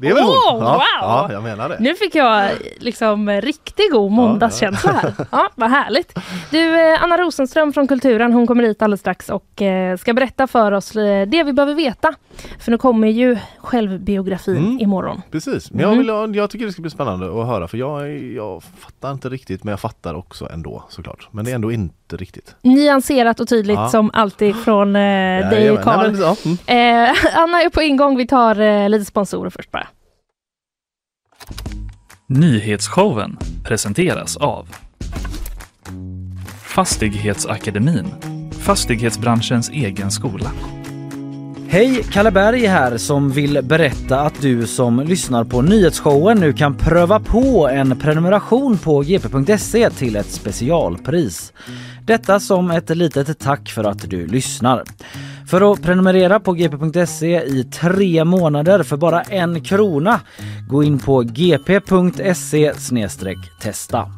Det är väl hon? Ja, wow! ja, jag menar det. Nu fick jag liksom riktigt god måndagskänsla här. Ja, vad härligt. Du, eh, Anna Rosenström från Kulturen, hon kommer hit alldeles strax och eh, ska berätta för oss eh, det vi behöver veta. För nu kommer ju självbiografin Mm. imorgon. Precis, men jag, Mm. vill, jag tycker det ska bli spännande att höra för jag, jag fattar inte riktigt men jag fattar också ändå såklart. Men det är ändå inte riktigt. Nyanserat och tydligt Ja. som alltid från eh, dig Jajamän. Karl. Ja, mm. Eh, Anna är på ingång, vi tar eh, lite sponsorer först bara. Nyhetsshowen presenteras av Fastighetsakademin, fastighetsbranschens egen skola. Hej, Kalle Berg här som vill berätta att du som lyssnar på nyhetsshowen nu kan pröva på en prenumeration på gp.se till ett specialpris. Detta som ett litet tack för att du lyssnar. För att prenumerera på gp.se i tre månader för bara en krona, gå in på gp.se testa.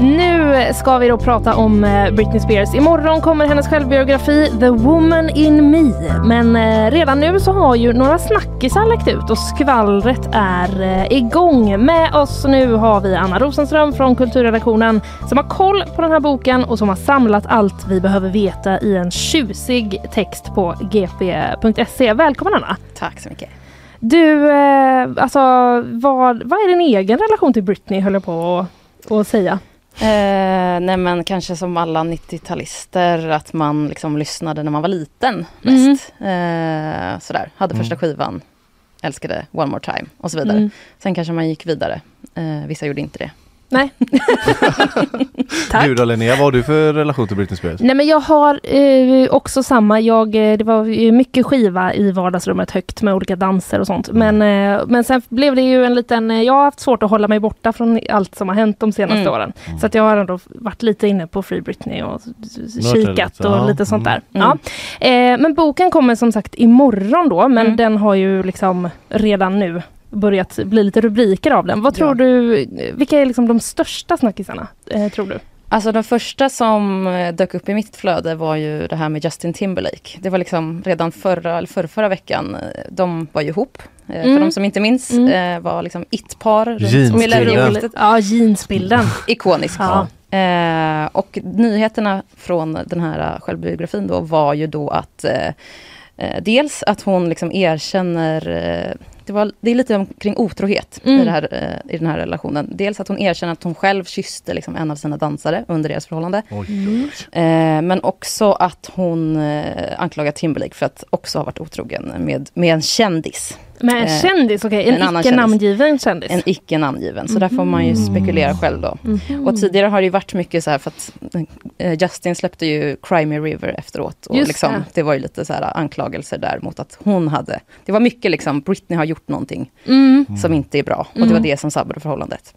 Nu ska vi då prata om eh, Britney Spears. Imorgon kommer hennes självbiografi The Woman in Me. Men eh, redan nu så har ju några snackisar läckt ut och skvallret är eh, igång. Med oss nu har vi Anna Rosenström från kulturredaktionen som har koll på den här boken och som har samlat allt vi behöver veta i en tjusig text på gp.se. Välkommen Anna! Tack så mycket. Du, alltså vad, vad är din egen relation till Britney höll jag på att- att säga? Eh, nej men kanske som alla 90-talister att man liksom lyssnade när man var liten Mm. mest. Eh, sådär, hade första skivan, älskade One More Time och så vidare. Mm. Sen kanske man gick vidare. Eh, vissa gjorde inte det. Nej. Tack. Du då Linnea, vad har du för relation till Britney Spears? Nej men jag har eh, också samma. Jag, eh, det var mycket skiva i vardagsrummet högt med olika danser och sånt. Men, eh, men sen blev det ju en liten... eh, Jag har haft svårt att hålla mig borta från allt som har hänt de senaste Mm. åren. Så att jag har ändå varit lite inne på Free Britney och kikat lite, och ja. lite sånt där. Mm. Ja. Eh, men boken kommer som sagt imorgon då, men Mm. den har ju liksom redan nu börjat bli lite rubriker av den. Vad tror Ja. du, vilka är liksom de största snackisarna, eh, tror du? Alltså den första som eh, dök upp i mitt flöde var ju det här med Justin Timberlake. Det var liksom redan förra, eller förra, förra veckan, eh, de var ju ihop. Eh, Mm. För de som inte minns, Mm. var liksom it-par Jeansbilden. Ja, jeansbilden. Ikonisk. Ja. Eh, och nyheterna från den här självbiografin då var ju då att Eh, dels att hon liksom erkänner eh, det, var, det är lite omkring otrohet Mm. i, det här, eh, i den här relationen. Dels att hon erkänner att hon själv kysste liksom en av sina dansare under deras förhållande. Oj. Eh, men också att hon eh, anklagar Timberlake för att också ha varit otrogen med, med en kändis. Men en Eh, kändis, okej. en En, annan icke kändis. namngiven kändis. En icke namngiven. Så där får man ju spekulera själv då. Mhm. Och tidigare har det ju varit mycket så här för att eh, Justin släppte ju Cry Me River efteråt. Och Just liksom, det. det. var ju lite så här anklagelser där mot att hon hade... Det var mycket liksom, Britney har gjort någonting Mm. som inte är bra. Och det var det som sabbade förhållandet.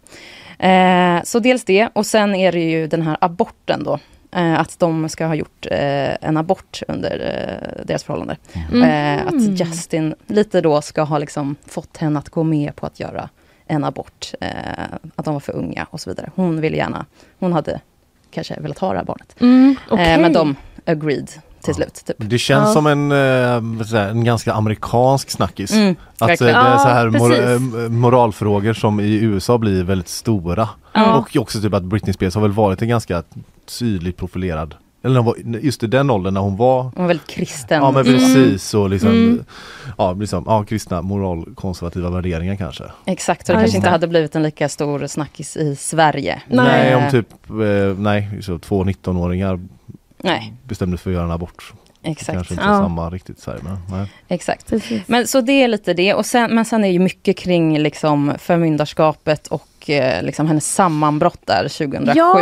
Eh, så dels det, och sen är det ju den här aborten då. Eh, att de ska ha gjort eh, en abort under eh, deras förhållande. Eh, att Justin lite då ska ha liksom fått henne att gå med på att göra en abort. Att de var för unga och så vidare. Hon ville gärna, hon hade kanske velat ha det här barnet. Mm. Eh, men de agreed till slut. Typ. Det känns Ja. som en, jag, en ganska amerikansk snackis. Mm, Att eh, verkligen. det är så Ja, här mor- eh, moralfrågor som i USA blir väldigt stora. Ja. Och också typ att Britney Spears har väl varit en ganska tydligt profilerad Eller hon var, just i den åldern när hon var Hon var väldigt kristen. Ja men Mm. precis och liksom Mm. Ja, liksom, ja kristna moralkonservativa värderingar kanske Exakt, så det Ja, kanske inte det. hade blivit en lika stor snackis i Sverige. Nej. Nej om typ, eh, nej så två 19-åringar Nej, bestämde sig för att göra en abort exakt. Kanske inte Ja. samma riktigt så här, men nej. exakt. Precis. Men så det är lite det. Och sen, men sen är ju mycket kring liksom förmyndarskapet och eh, liksom hennes sammanbrott där 2007. Ja.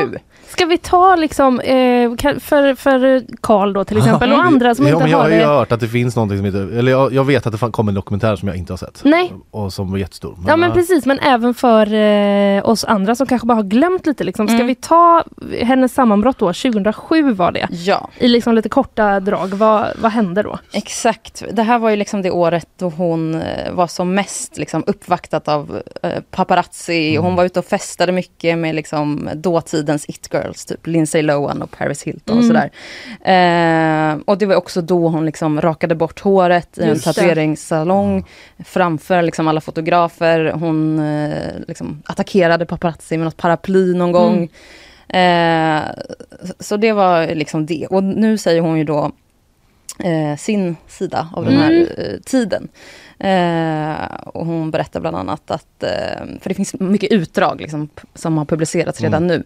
Ska vi ta liksom, eh, för, för Karl då till exempel och andra som ja, inte men jag har har ju det. hört att det finns någonting som heter, eller jag, jag vet att det kom en dokumentär som jag inte har sett. Nej. Och som var jättestor. Ja men eh, precis, men även för eh, oss andra som kanske bara har glömt lite. Liksom. Ska Mm. vi ta hennes sammanbrott då, 2007 var det. Ja, I liksom lite korta drag, vad, vad hände då? exakt. Det här var ju liksom det året då hon eh, var som mest liksom uppvaktat av eh, paparazzi. Hon var ute och festade mycket med liksom dåtidens it-girls, typ Lindsay Lohan och Paris Hilton och Mm. sådär. Eh, och det var också då hon liksom rakade bort håret i en Just det. tatueringssalong framför liksom alla fotografer. Hon eh, liksom attackerade paparazzi med något paraply någon gång. Eh, så det var liksom det. Och nu säger hon ju då eh, sin sida av den här Mm. eh, tiden. Eh, och hon berättar bland annat att, eh, för det finns mycket utdrag liksom, som har publicerats redan nu.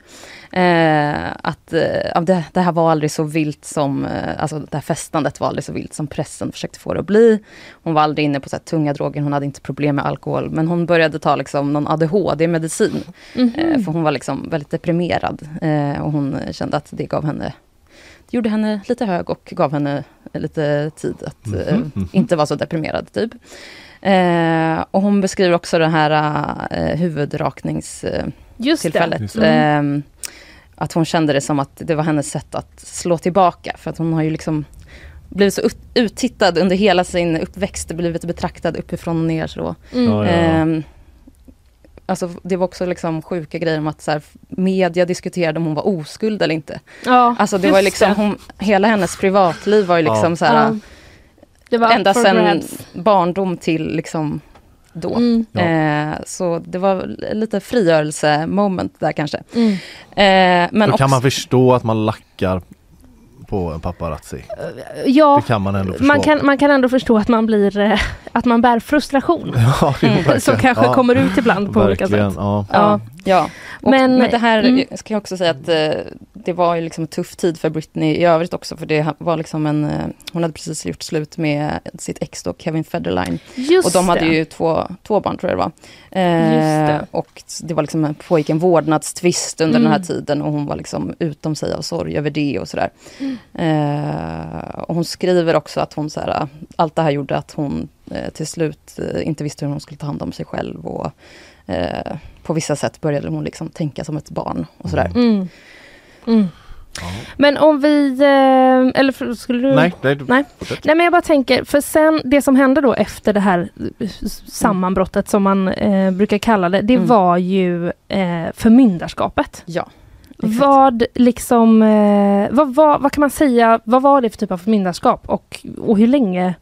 Eh, att eh, det, det här var aldrig så vilt som, eh, alltså det här festandet var aldrig så vilt som pressen försökte få det att bli. Hon var aldrig inne på så här, tunga droger, hon hade inte problem med alkohol. Men hon började ta liksom, någon ADHD-medicin. Eh, för hon var liksom väldigt deprimerad. Eh, och hon kände att det gav henne det gjorde henne lite hög och gav henne lite tid att Mhm, mhm. inte vara så deprimerad. typ. Eh, och hon beskriver också det här eh, huvudrakningstillfället. Eh, att hon kände det som att det var hennes sätt att slå tillbaka. För att hon har ju liksom blivit så ut, uttittad under hela sin uppväxt, blivit betraktad uppifrån och ner. Så. Mm. Ja, ja. Alltså det var också liksom sjuka grejer om att så här, media diskuterade om hon var oskuld eller inte. Ja, Alltså det var liksom, det. hon, hela hennes privatliv var ju liksom Ja. så här, Ja. Det var ända sedan barndom till liksom då. Mm. Ja. Eh, så det var lite frigörelse-moment där kanske. Mm. Eh, men Då också, kan man förstå att man lackar på en paparazzi. Ja, Det kan man ändå förstå. man kan, man kan ändå förstå att man blir, eh, att man bär frustration. Ja, Mm. Som kanske ja, kommer ut ibland på olika verkligen, sätt. Ja. Ja. Och, Men- men, det här mm. ska jag också säga att eh, det var ju liksom en tuff tid för Britney i övrigt också. För det var liksom en, eh, hon hade precis gjort slut med sitt ex då, Kevin Federline. Just Och de hade det. ju två, två barn tror jag det var. Eh, Just det. Och det var liksom, en- pågick en vårdnadstvist under den här Mm. tiden och hon var liksom utom sig av sorg över det och sådär. Mm. Eh, och hon skriver också att hon så här, allt det här gjorde att hon eh, till slut inte visste hur hon skulle ta hand om sig själv och eh, på vissa sätt började hon liksom tänka som ett barn och sådär. Mm. Mm. Ja. Men om vi, eh, eller skulle du? Nej, nej, Nej. fortsätt. Nej men jag bara tänker, för sen det som hände då efter det här sammanbrottet som man eh, brukar kalla det, det Mm. var ju eh, förmyndarskapet. Ja. exakt. Vad liksom, eh, vad, vad, vad kan man säga, vad var det för typ av förmyndarskap och, och hur länge?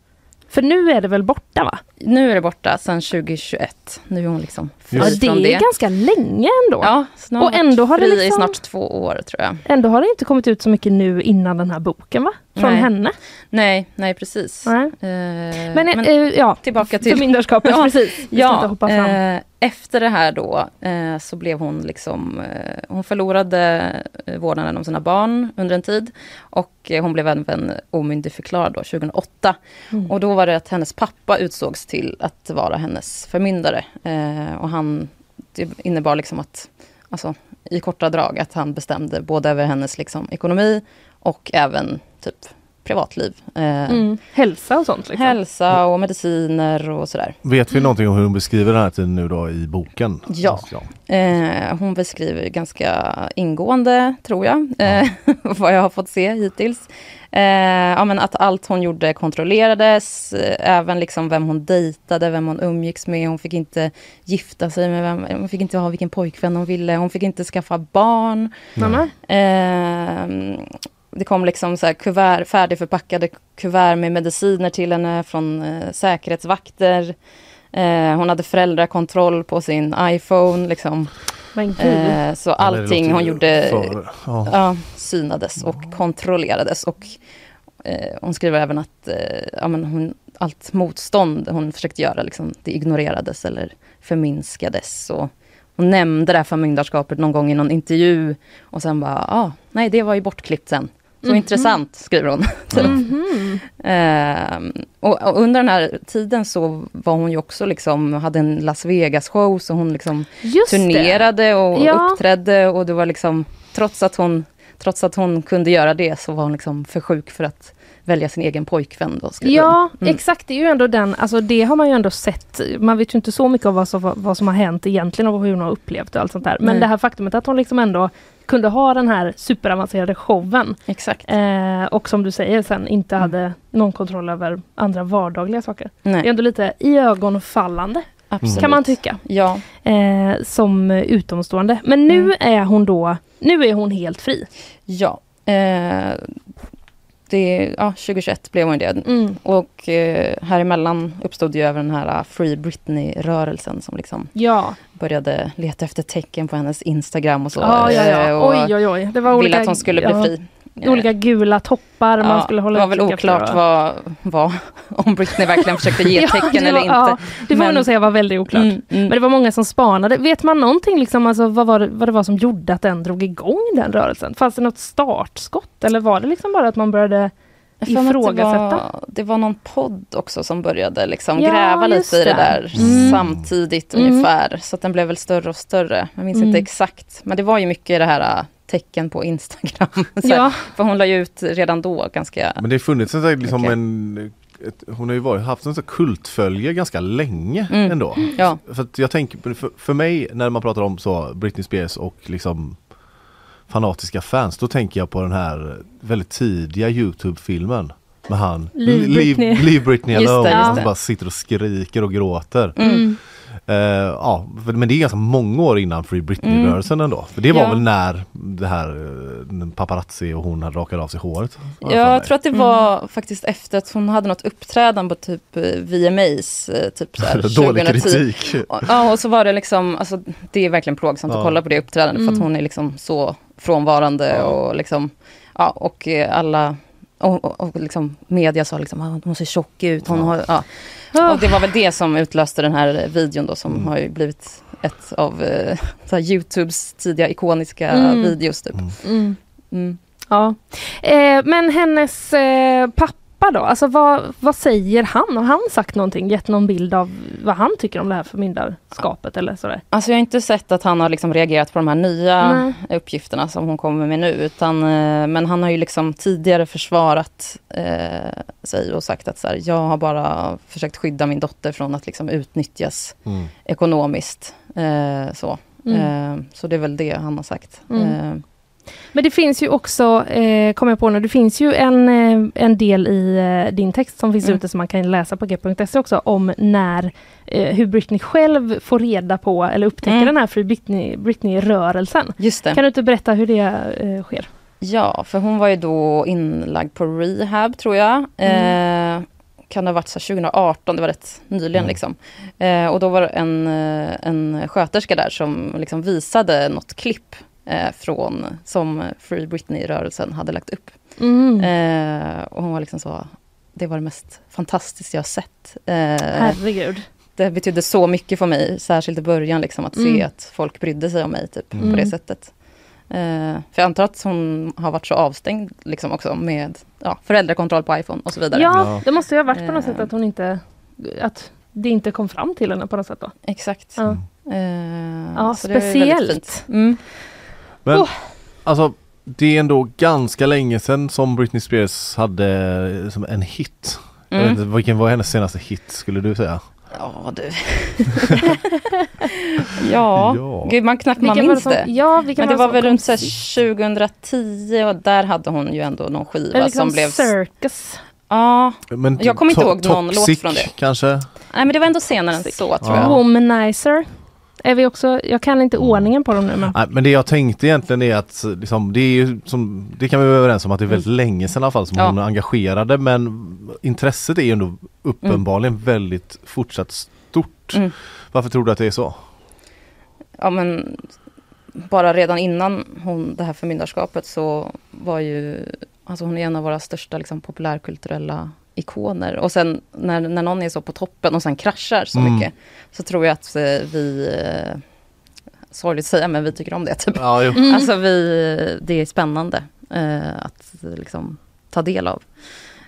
För nu är det väl borta va? Nu är det borta sedan 2021. Nu är hon liksom fri Ja, det är det. ganska länge ändå. Ja, snart Och ändå har det liksom- i snart två år tror jag. Ändå har det inte kommit ut så mycket nu innan den här boken va? Från Nej. henne. Nej, nej precis. Nej. Eh, Men, eh, ja, tillbaka till... förmyndarskapet, Ja, precis. Ja, eh, efter det här då eh, så blev hon liksom, eh, hon förlorade vårdnaden om sina barn under en tid. Och hon blev även omyndigförklarad då 2008. Mm. Och då var det att hennes pappa utsågs till att vara hennes förmyndare. Och han, det innebar liksom att, alltså i korta drag, att han bestämde både över hennes liksom, ekonomi och även typ privatliv. Eh, Mm. Hälsa och sånt. Liksom. Hälsa och mediciner och sådär. Vet vi någonting om hur hon beskriver den här tiden nu då i boken? Ja. Eh, hon beskriver ganska ingående, tror jag, eh, vad jag har fått se hittills. Eh, ja, men att allt hon gjorde kontrollerades, eh, även liksom vem hon dejtade, vem hon umgicks med. Hon fick inte gifta sig med vem, hon fick inte ha vilken pojkvän hon ville, hon fick inte skaffa barn. Mamma? Eh, det kom liksom så här kuvert, färdigförpackade kuvert med mediciner till henne från eh, säkerhetsvakter. Eh, hon hade föräldrakontroll på sin iPhone. Liksom. Men gud. Eh, så allting hon gjorde för- ja. ja, synades och kontrollerades. Och, eh, hon skriver även att eh, ja, men hon, allt motstånd hon försökte göra, liksom, det ignorerades eller förminskades. Och hon nämnde det här förmyndarskapet någon gång i någon intervju och sen bara, ah, nej det var ju bortklippt sen. Så Mhm. intressant, skriver hon. Mhm. Ehm, och, och under den här tiden så var hon ju också liksom, hade en Las Vegas show så hon liksom Just det. turnerade och Ja. uppträdde och det var liksom, trots att hon, trots att hon kunde göra det så var hon liksom för sjuk för att välja sin egen pojkvän då. Ja. Mm. exakt. Det är ju ändå den, alltså det har man ju ändå sett. Man vet ju inte så mycket av vad som, vad som har hänt egentligen och hur hon har upplevt och allt sånt där. Men Nej. det här faktumet att hon liksom ändå kunde ha den här superavancerade showen Exakt. eh, och som du säger sen inte Mm. hade någon kontroll över andra vardagliga saker. Det är Nej, ändå lite iögonfallande absolut. kan man tycka. Ja, Eh, som utomstående. Men nu Mm. är hon då, nu är hon helt fri. ja. Eh, det, ja, 2021 blev hon det. Mm. Och eh, här emellan uppstod ju även den här uh, Free Britney-rörelsen som liksom Ja, började leta efter tecken på hennes Instagram och så. ja, ja, eh, ja. och Oj, oj, oj. Det var ville olika, att hon skulle bli fri. Olika gula toppar man Ja, skulle hålla Det var väl oklart vad, vad, om Britney verkligen försökte ge Ja, tecken det eller var- inte. Ja, det får man nog säga var väldigt oklart. Mm, mm. Men det var många som spanade. Vet man någonting liksom, alltså, vad, var det, vad det var som gjorde att den drog igång den rörelsen? Fanns det något startskott eller var det liksom bara att man började att Det ifrågasätta? var, det var någon podd också som började liksom Ja, gräva lite i det det. där Mm. samtidigt Mm. ungefär. Så att den blev väl större och större. Jag minns Mm. inte exakt. Men det var ju mycket det här äh, tecken på Instagram. Så här, Ja, För hon la ju ut redan då ganska... Men det har funnits en, liksom Okej. en ett, hon har ju varit, haft en sån kultfölje ganska länge Mm. ändå. Ja, För att jag tänker, för, för mig när man pratar om så Britney Spears och liksom fanatiska fans, då tänker jag på den här väldigt tidiga Youtube-filmen med han Leave Leave- Britney. Leave Britney Just det, alone. det. bara sitter och skriker och gråter. mm. Eh, ja, för- men det är ganska många år innan Free Britney-rörelsen ändå. För det var Ja. väl när det här eh, paparazzi och hon hade rakat av sig håret. för Ja, jag tror att det var faktiskt efter att hon hade något uppträdande på typ eh, VMAs, typ så här, Dålig 2010. kritik. Och- Ja, och så var det liksom, alltså det är verkligen plågsamt Ja. att kolla på det uppträdandet för Mm. att hon är liksom så frånvarande Ja. och liksom, ja och alla och, och, och liksom media sa liksom, ah, hon ser tjock ut, hon Ja. har, ja. Och det var väl det som utlöste den här videon då som Mm. har ju blivit ett av eh, så här, Youtubes tidiga ikoniska Mm. videos typ. Mm. mm. Mm. ja. Eh, men hennes eh, pappa då, alltså vad, vad säger han? Har han sagt någonting, gett någon bild av vad han tycker om det här förmyndarskapet eller sådär? Alltså jag har inte sett att han har liksom reagerat på de här nya Nej. uppgifterna som hon kommer med nu. Utan, eh, men han har ju liksom tidigare försvarat eh, sig och sagt att så här, jag har bara försökt skydda min dotter från att liksom utnyttjas Mm. ekonomiskt. Eh, så. Mm. Eh, så det är väl det han har sagt. Mm. Men det finns ju också, eh, kommer jag på nu, det finns ju en, eh, en del i eh, din text som finns Mm. ute som man kan läsa på g.se också om när, eh, hur Britney själv får reda på eller upptäcker Mm. den här Free Britney- Britney-rörelsen. just det. kan du inte berätta hur det eh, sker? Ja, för hon var ju då inlagd på rehab tror jag. Mm. Eh, kan det ha varit så här 2018, det var rätt nyligen Mm. liksom. Eh, och då var det en, en sköterska där som liksom visade något klipp eh, från, som Free Britney-rörelsen hade lagt upp. Mm. Eh, och hon var liksom så, det var det mest fantastiska jag sett. Eh, Herregud. det betydde så mycket för mig, särskilt i början, liksom, att se Mm. att folk brydde sig om mig typ, Mm. på det Mm. sättet. Eh, för jag antar att hon har varit så avstängd liksom, också med ja, föräldrakontroll på iPhone och så vidare. Ja, det måste ju ha varit på något Eh. sätt att hon inte... Att det inte kom fram till henne på något sätt då. Exakt. Ja. Eh, Ja, så det är väldigt speciellt. Mm. Men Åh. alltså det är ändå ganska länge sedan som Britney Spears hade eh, som en hit. Jag vet Mm. inte, vilken var hennes senaste hit skulle du säga? Ja du. ja. Ja. Gud man knappt man Vilken var minns som- det. Ja, Men det var väl runt så här sist? 2010 och där hade hon ju ändå någon skiva liksom som blev... Circus. Ja, Men Jag kommer inte ihåg någon låt från det. kanske? nej men det var ändå senare än så tror Ja. jag. Womanizer. Är vi också, jag kan inte Mm. ordningen på dem nu men... Nej, men det jag tänkte egentligen är att liksom, det är ju som, det kan vi vara överens om att det är väldigt länge sedan i alla fall som Ja. hon är engagerade men intresset är ju ändå uppenbarligen väldigt fortsatt stort. Mm. Varför tror du att det är så? Ja men bara redan innan hon, det här förmyndarskapet så var ju, alltså hon är en av våra största liksom, populärkulturella ikoner. Och sen när, när någon är så på toppen och sen kraschar så Mm. mycket så tror jag att eh, vi, eh, sorgligt att säga men vi tycker om det typ. Ja, jo. Mm. Alltså vi, det är spännande eh, att liksom, ta del av.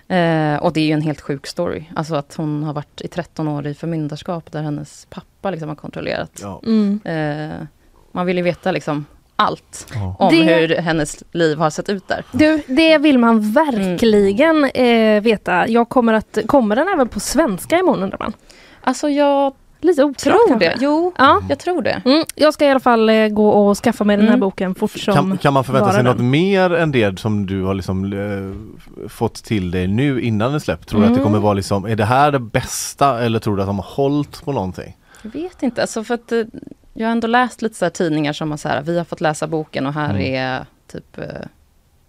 Eh, och det är ju en helt sjuk story. Alltså att hon har varit i 13 år i förmyndarskap där hennes pappa liksom har kontrollerat. Ja. Mm. Eh, man vill ju veta liksom allt Ja. om Det- hur hennes liv har sett ut där. Du, det vill man verkligen eh, veta. Jag kommer att, kommer den även på svenska imorgon undrar man? Alltså jag Lite oklart tror kanske. det. Jo, Ja. jag tror det. Mm, jag ska i alla fall eh, gå och skaffa mig den här Mm. boken fort som Kan, kan man förvänta sig något den. mer än det som du har liksom eh, fått till dig nu innan den släppt? Tror du att det Mm. kommer vara liksom, är det här det bästa eller tror du att de har hållit på någonting? Jag vet inte, alltså för att eh, jag har ändå läst lite så här tidningar som har så här, vi har fått läsa boken och här Mm. är typ eh,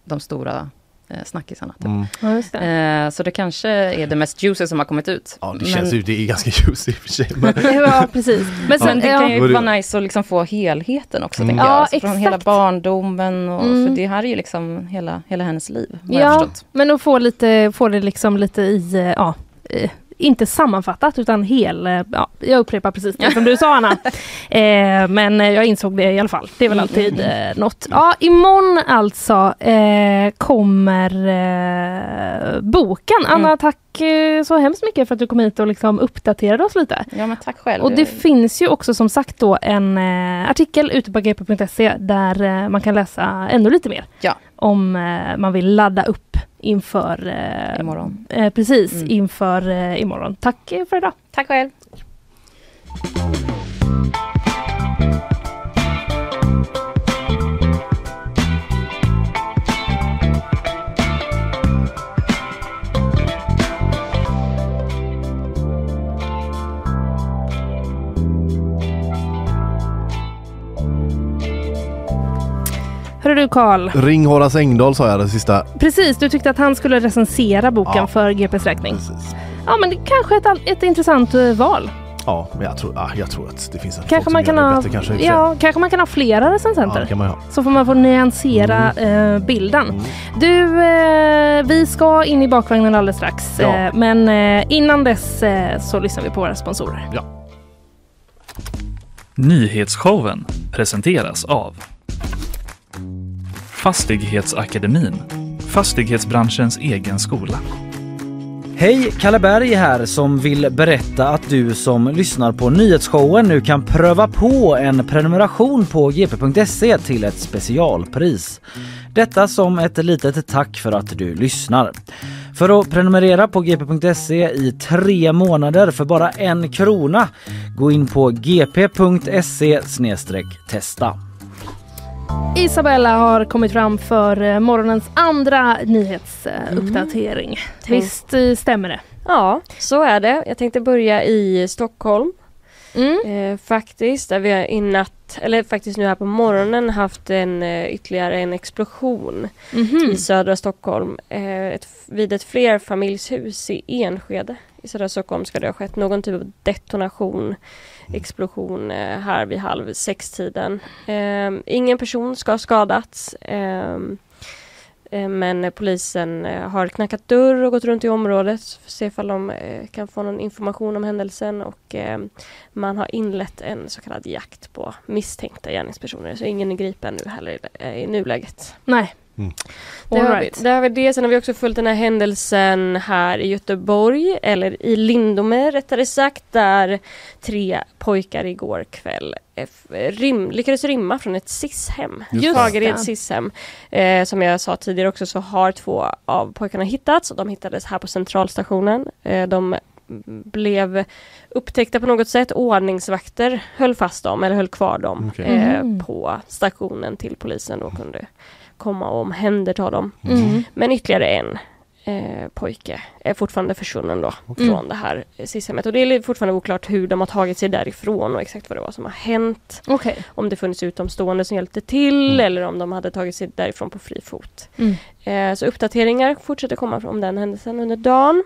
de stora eh, snackisarna. Typ. Mm. Ja, det. Eh, så det kanske är det mest juicy som har kommit ut. Ja det Men- känns ju, det är ganska juicy i och för sig. Men, ja, precis. Men sen, Men det ja, kan ju vara nice att liksom få helheten också, Mm. tänker jag. Ja, Alltså från hela barndomen, och, Mm. för det här är ju liksom hela, hela hennes liv. ja men att få, lite, få det liksom lite i, ja, eh, inte sammanfattat utan hel, eh, ja, jag upprepar precis det som du sa Anna. Eh, men eh, jag insåg det i alla fall. Det är väl Mm, alltid eh, något. Ja, imorgon alltså eh, kommer eh, boken. Anna, Mm. tack eh, så hemskt mycket för att du kom hit och liksom uppdaterade oss lite. Ja men tack själv. Och det finns ju också som sagt då en artikel ute på gp.se där man kan läsa ännu lite mer. Ja. Om man vill ladda upp inför eh, Imorgon. Eh, precis, Mm. inför eh, imorgon. Tack för idag. Tack själv. Du Karl, ring Horace Engdahl sa jag det sista. precis du tyckte att han skulle recensera boken Ja. för GPs räkning. Precis. Ja men det kanske är ett, ett intressant eh, val. Ja, men jag tror, ah, jag tror att det finns Kanske man, kan det ha, bättre kanske. ja, kanske man kan ha flera recensenter. ja, ha. Så får man få nyansera eh, bilden. Mm. Du, eh, vi ska in i bakvagnen alldeles strax. Ja. Eh, men eh, innan dess eh, så lyssnar vi på våra sponsorer. Nyhetsshowen presenteras av Fastighetsakademin, fastighetsbranschens egen skola. Hej, Kalle Berg här som vill berätta att du som lyssnar på nyhetsshowen nu kan pröva på en prenumeration på gp.se till ett specialpris. Detta som ett litet tack för att du lyssnar. För att prenumerera på gp.se i tre månader för bara en krona, gå in på gp.se testa. Isabella har kommit fram för eh, morgonens andra nyhetsuppdatering. Visst eh, stämmer det? Ja, så är det. Jag tänkte börja i Stockholm. Mm. Eh, faktiskt, där vi har i natt, eller faktiskt nu här på morgonen haft en eh, ytterligare en explosion Mhm. i södra Stockholm. Eh, ett, vid ett flerfamiljshus i Enskede i södra Stockholm ska det ha skett någon typ av detonation, explosion eh, här vid halv sex-tiden. Eh, ingen person ska ha skadats. Eh, eh, men polisen eh, har knackat dörr och gått runt i området för att se ifall de kan få någon information om händelsen och eh, man har inlett en så kallad jakt på misstänkta gärningspersoner. Så ingen är gripen nu heller i nuläget. Nej. Mm. Det har, vi, det har vi det. Sen har vi också följt den här händelsen här i Göteborg, eller i Lindome rättare sagt, där tre pojkar igår kväll eh, rim, lyckades rymma från ett SIS-hem. Fagereds. SIS-hem. Eh, som jag sa tidigare också så har två av pojkarna hittats och de hittades här på centralstationen. Eh, de blev upptäckta på något sätt. Ordningsvakter höll fast dem eller höll kvar dem Okej. eh, Mhm. på stationen till polisen då kunde komma och omhänderta dem. Mm. Men ytterligare en eh, pojke är fortfarande försvunnen då Mm. från det här SIS-hemmet. Och det är fortfarande oklart hur de har tagit sig därifrån och exakt vad det var som har hänt. Okej. Om det funnits utomstående som hjälpte till Mm. eller om de hade tagit sig därifrån på fri fot. Mm. Eh, så uppdateringar fortsätter komma om den händelsen under dagen.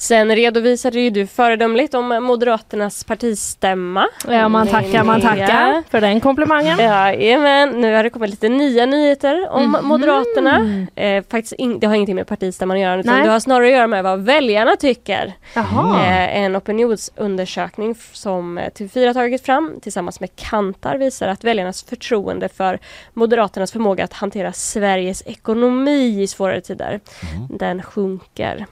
Mm. Sen redovisade ju du föredömligt om Moderaternas partistämma. Ja, man tackar, man tackar för den komplimangen. Jajamän, nu har det kommit lite nya nyheter om Mhm. Moderaterna. Eh, faktiskt in, det har ingenting med partistämman att göra utan Nej. det har snarare att göra med vad väljarna tycker. Jaha. Eh, en opinionsundersökning som eh, TV4 har tagit fram tillsammans med Kantar visar att väljarnas förtroende för Moderaternas förmåga att hantera Sveriges ekonomi i svårare tider, Mm. den sjunker.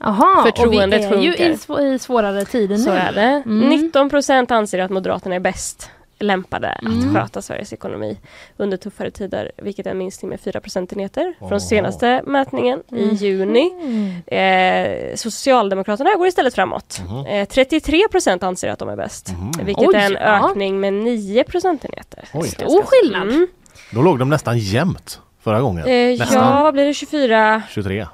Jaha, Förtroendet och vi är ju sjunker. i, sv- i svårare tider nu. Så är det. Mm. 19 procent anser att Moderaterna är bäst lämpade Mm. att sköta Sveriges ekonomi under tuffare tider, vilket är en minskning med 4 procentenheter Åh. från senaste mätningen i Mm. juni. Mm. Eh, Socialdemokraterna går istället framåt. Mhm. Eh, 33 procent anser att de är bäst, Mhm. vilket Oj, är en ja. ökning med 9 procentenheter. Oj. Stor skillnad. Mm. Då låg de nästan jämnt förra gången. Eh, ja, vad blir det? 24, 23.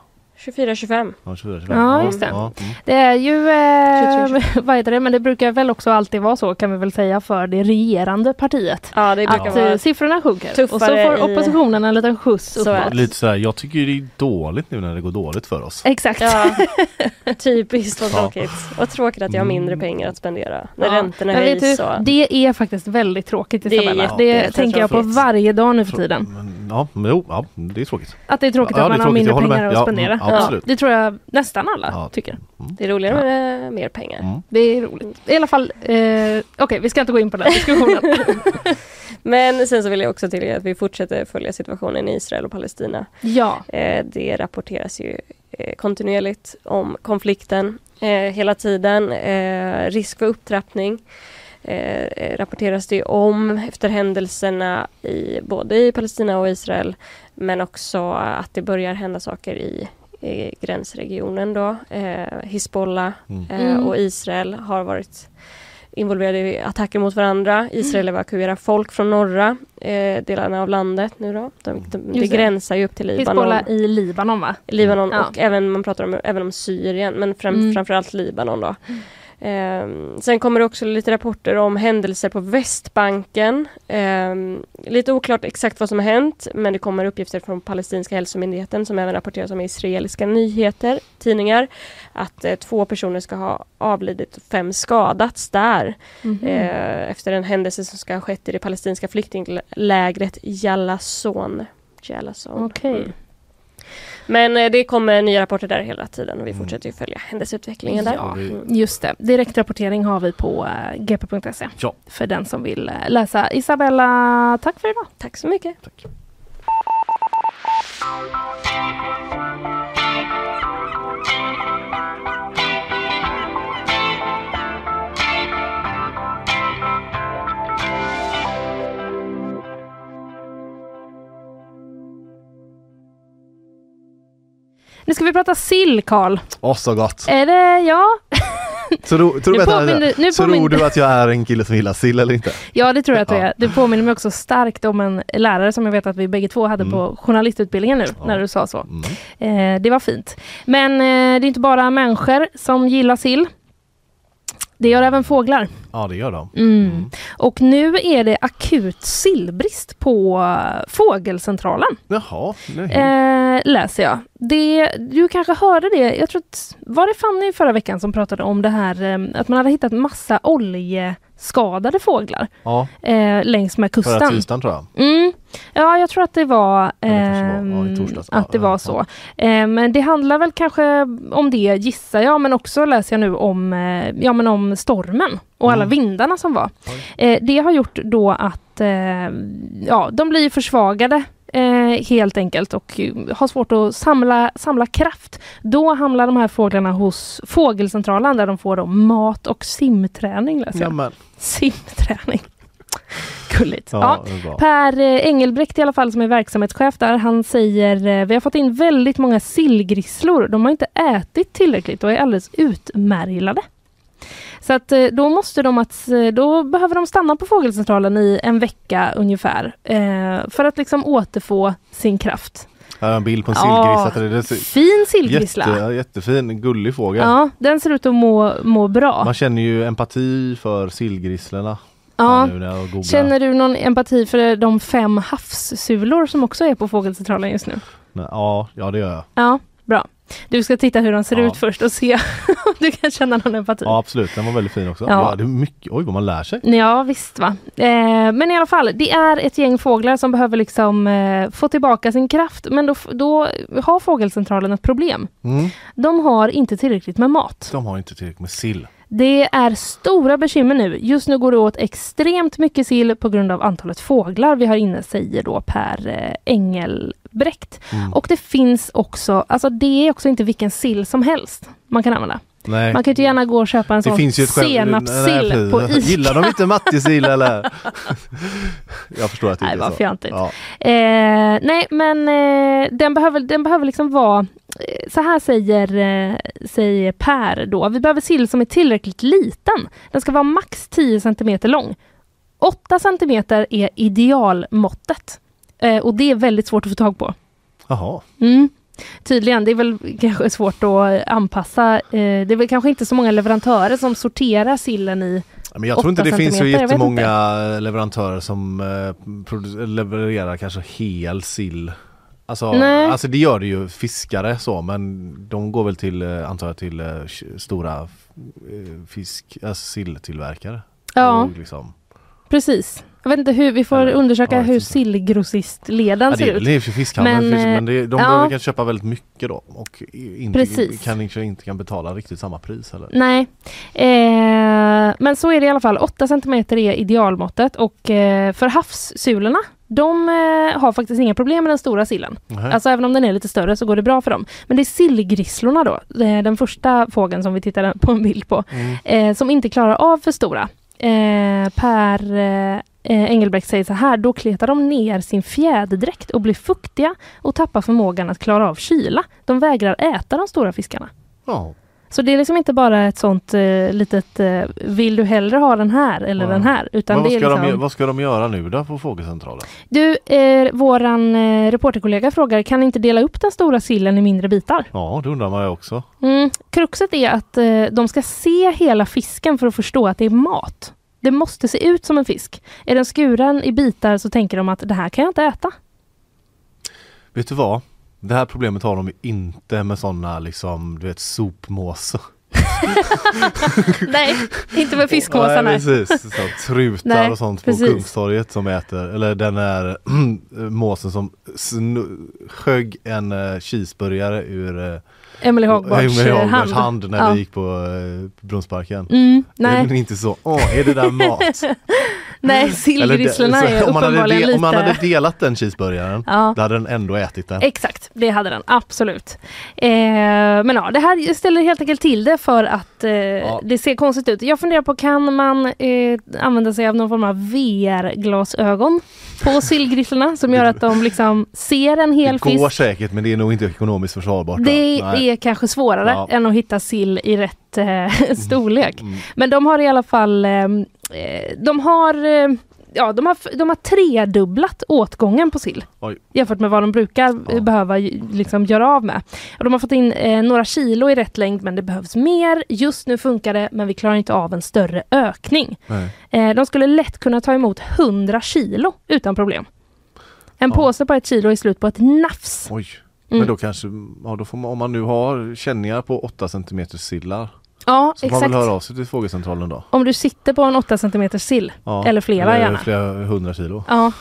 24 25? Ja, 24, 25. Ja, just det. Ja, mm. Det är ju, eh, 23. vad heter det, men det brukar väl också alltid vara så kan vi väl säga för det regerande partiet. Ja, det brukar Att vara eh, siffrorna sjunker och så får i- oppositionen en liten skjuts Så uppåt. det. Lite sådär, jag tycker det är dåligt nu när det går dåligt för oss. Exakt. Ja, typiskt vad Ja. tråkigt. Vad tråkigt att jag har mindre pengar att spendera när Ja. räntorna Men vet höjs. du, och... det är faktiskt väldigt tråkigt Det är Isabella. jätte- Det, jätte- tänker jag på varje dag nu för tiden. Men, ja, men jo, ja, det är tråkigt. Att det är tråkigt Ja, att det man har mindre pengar att Ja, spendera. Mm, absolut. det tror jag nästan alla Ja. tycker. Det är roligare med mer pengar. Mm. Det är roligt. I alla fall, eh, okej vi ska inte gå in på den diskussionen. Men sen så vill jag också tillägga att vi fortsätter följa situationen i Israel och Palestina. ja. Eh, det rapporteras ju eh, kontinuerligt om konflikten eh, hela tiden. Eh, risk för upptrappning eh, eh, rapporteras det om efter händelserna i både i Palestina och Israel. Men också att det börjar hända saker i, i gränsregionen då. Eh, Hizbollah Mm. eh, Mm. och Israel har varit involverade i attacker mot varandra. Israel evakuerar folk från norra eh, delarna av landet nu då. De, de, det Just det. gränsar ju upp till Libanon. Hizbollah i Libanon va? Libanon Ja. och även man pratar om, även om Syrien men fram, Mm. framförallt Libanon då. Ehm, sen kommer det också lite rapporter om händelser på Västbanken. Ehm, lite oklart exakt vad som har hänt men det kommer uppgifter från palestinska hälsomyndigheten som även rapporteras om israeliska nyheter, tidningar. Att eh, två personer ska ha avlidit och fem skadats där Mhm. eh, efter en händelse som ska ha skett i det palestinska flyktinglägret Jalason. Jalason. Okej. Mm. Men eh, det kommer nya rapporter där hela tiden och vi Mm. fortsätter ju följa händelseutvecklingen där. Ja. Mm. Just det, direktrapportering har vi på eh, gp.se. Ja. För den som vill eh, läsa. Isabella, tack för idag. Tack så mycket. Nu ska vi prata sill, Karl. Åh, så gott! Är det, ja? Tror, tror, Nu påminner- nu tror påminner- du att jag är en kille som gillar sill eller inte? Ja, det tror jag att du Ja. är. Du påminner mig också starkt om en lärare som jag vet att vi bägge två hade Mm. på journalistutbildningen nu, Ja. när du sa så. Mm. Eh, det var fint. Men eh, det är inte bara människor som gillar sill. Det gör även fåglar. Ja det gör de. Mm. Och nu är det akut sillbrist på eh, Fågelcentralen. Jaha, nej. Eh, läser jag. Det, du kanske hörde det, jag tror att, var det Fanny förra veckan som pratade om det här eh, att man hade hittat massa oljeskadade fåglar ja, eh, längs med förra kusten. tisdagen tror jag. Mm. Ja, jag tror att det var, det kanske var. Ja, torsdags. Att det var så. Eh, men det handlar väl kanske om det gissar jag, men också läser jag nu om, eh, ja, men om stormen och alla Mm. vindarna som var. Eh, det har gjort då att eh, ja, de blir försvagade eh, helt enkelt och eh, har svårt att samla, samla kraft. Då hamnar de här fåglarna hos Fågelcentralen där de får då mat och simträning. Läser. Simträning. Gulligt. Ja. Ja. Per eh, Engelbrekt i alla fall som är verksamhetschef där, han säger eh, vi har fått in väldigt många sillgrisslor. De har inte ätit tillräckligt och är alldeles utmärglade. Så att eh, då måste de att, eh, då behöver de stanna på fågelcentralen i en vecka ungefär eh, för att liksom återfå sin kraft. Här är en bild på en Ja, så- Fin sillgrissla! Jätte, jättefin, gullig fågel. Ja, den ser ut att må, må bra. Man känner ju empati för sillgrisslorna. Ja. Känner du någon empati för de fem havssulor som också är på fågelcentralen just nu? Ja, ja det gör jag. Ja, bra. Du ska titta hur de ser Ja. ut först och se om du kan känna någon empati. Ja absolut, den var väldigt fin också. Ja. Ja. det är mycket, oj vad man lär sig. Ja visst va. Eh, men i alla fall, det är ett gäng fåglar som behöver liksom eh, få tillbaka sin kraft. Men då, då har Fågelcentralen ett problem. Mm. De har inte tillräckligt med mat. De har inte tillräckligt med sill. Det är stora bekymmer nu. Just nu går det åt extremt mycket sill på grund av antalet fåglar vi har inne, säger då Per eh, Engelbrekt. Mm. Och det finns också, alltså det är också inte vilken sill som helst man kan använda. Nej. Man kan ju inte gärna gå och köpa en Det sån senapssill på. Ica. Gillar de inte matjessill eller? jag förstår att det Nej, inte är så. fjantigt. Ja. Eh, nej, men eh, den, behöver, den behöver liksom vara... Eh, så här säger, eh, säger Per då. Vi behöver sill som är tillräckligt liten. Den ska vara max 10 cm lång. 8 cm är idealmåttet. Eh, och det är väldigt svårt att få tag på. Jaha. Mm. Tydligen, det är väl kanske svårt att anpassa. Det är väl kanske inte så många leverantörer som sorterar sillen i Men jag tror inte det finns så jättemånga leverantörer som levererar kanske hel sill. Alltså, Nej. alltså det gör det ju fiskare så men de går väl till, eh, antar jag, till eh, stora eh, fisk, alltså silltillverkare. Ja, liksom, precis. Jag vet inte hur, vi får undersöka ja, hur inte. sillgrossistleden ja, ser det är ut. i och för sig fiskhandel, Men, men, det, de ja. behöver kanske köpa väldigt mycket då och inte, Precis. kan, kanske inte kan betala riktigt samma pris heller. Nej, eh, men så är det i alla fall. 8 cm är idealmåttet och eh, för havssulorna de eh, har faktiskt inga problem med den stora sillen. Nej. Alltså även om den är lite större så går det bra för dem. Men det är sillgrisslorna då, eh, den första fågeln som vi tittar på en bild på, Mm. eh, som inte klarar av för stora. Eh, per eh, Engelbrekt säger så här, då kletar de ner sin fjäderdräkt och blir fuktiga och tappar förmågan att klara av kyla. De vägrar äta de stora fiskarna. Ja. Så det är liksom inte bara ett sånt eh, litet eh, vill du hellre ha den här eller Ja. den här. Utan Men vad, ska liksom... de, vad ska de göra nu då på Fågelcentralen? Du, eh, våran eh, reporterkollega frågar, kan ni inte dela upp den stora sillen i mindre bitar? Ja, det undrar man ju också. Mm. Kruxet är att eh, de ska se hela fisken för att förstå att det är mat. Det måste se ut som en fisk. Är den skuren i bitar så tänker de att det här kan jag inte äta. Vet du vad? Det här problemet har de inte med sådana liksom, du vet sopmåsar. nej, inte med fiskmåsar. Nej, precis. Så, trutar Nej, och sånt precis. på Kungstorget som äter, eller den är måsen som snu, sjög en uh, cheeseburgare ur uh, Emily Hagbards Amy eh, Hagbards hand. hand när Ja. vi gick på uh, Brunnsparken. Mm, Det är nej, inte så, åh är det där mat? nej det- sillgrisslorna är om, uppenbarligen lite... om man hade delat den cheeseburgaren, Ja. då hade den ändå ätit den. Exakt, det hade den absolut. Eh, men ja, det här ställer helt enkelt till det för att eh, det ser konstigt ut. Jag funderar på, kan man eh, använda sig av någon form av VR-glasögon på sillgrisslorna som gör att de liksom ser en hel det går fisk? säkert men det är nog inte ekonomiskt försvarbart. då. Det är kanske svårare Ja. än att hitta sill i rätt eh, storlek. Mm. Men de har i alla fall, eh, eh, de har eh, ja, de, har, de har tredubblat åtgången på sill. Oj. Jämfört med vad de brukar Ja. behöva liksom, göra av med. Och de har fått in eh, några kilo i rätt längd men det behövs mer. Just nu funkar det men vi klarar inte av en större ökning. Eh, de skulle lätt kunna ta emot 100 kilo utan problem. En Ja. påse på ett kilo är slut på ett nafs. Oj. Mm. Men då kanske, ja, då får man, om man nu har känningar på 8 cm sillar Ja, så får man exakt. väl höra av sig till fågelcentralen då. Om du sitter på en 8 cm sill, Ja. eller flera gärna. flera hundra kilo. Ja,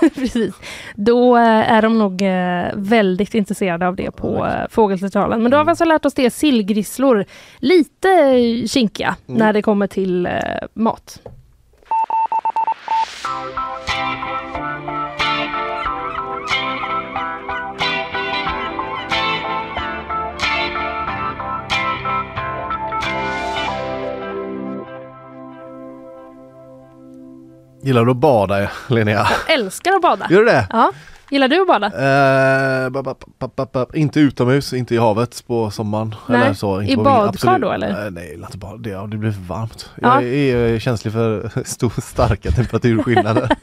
precis. Då eh, är de nog eh, väldigt intresserade av det på Ja, eh, Fågelcentralen. Men då har vi alltså lärt oss det, sillgrisslor, lite kinkiga Mm. när det kommer till mat. Gillar du att bada Linnea? Jag älskar att bada. Gör du det? Ja. Gillar du att bada? Eh, ba- ba- ba- inte utomhus, inte i havet på sommaren. Nej, Eller så, i badkar då, eller? Eh, nej, inte bara det. Ja, det blir för varmt. Ja. Jag är eh, känslig för stor, starka temperaturskillnader.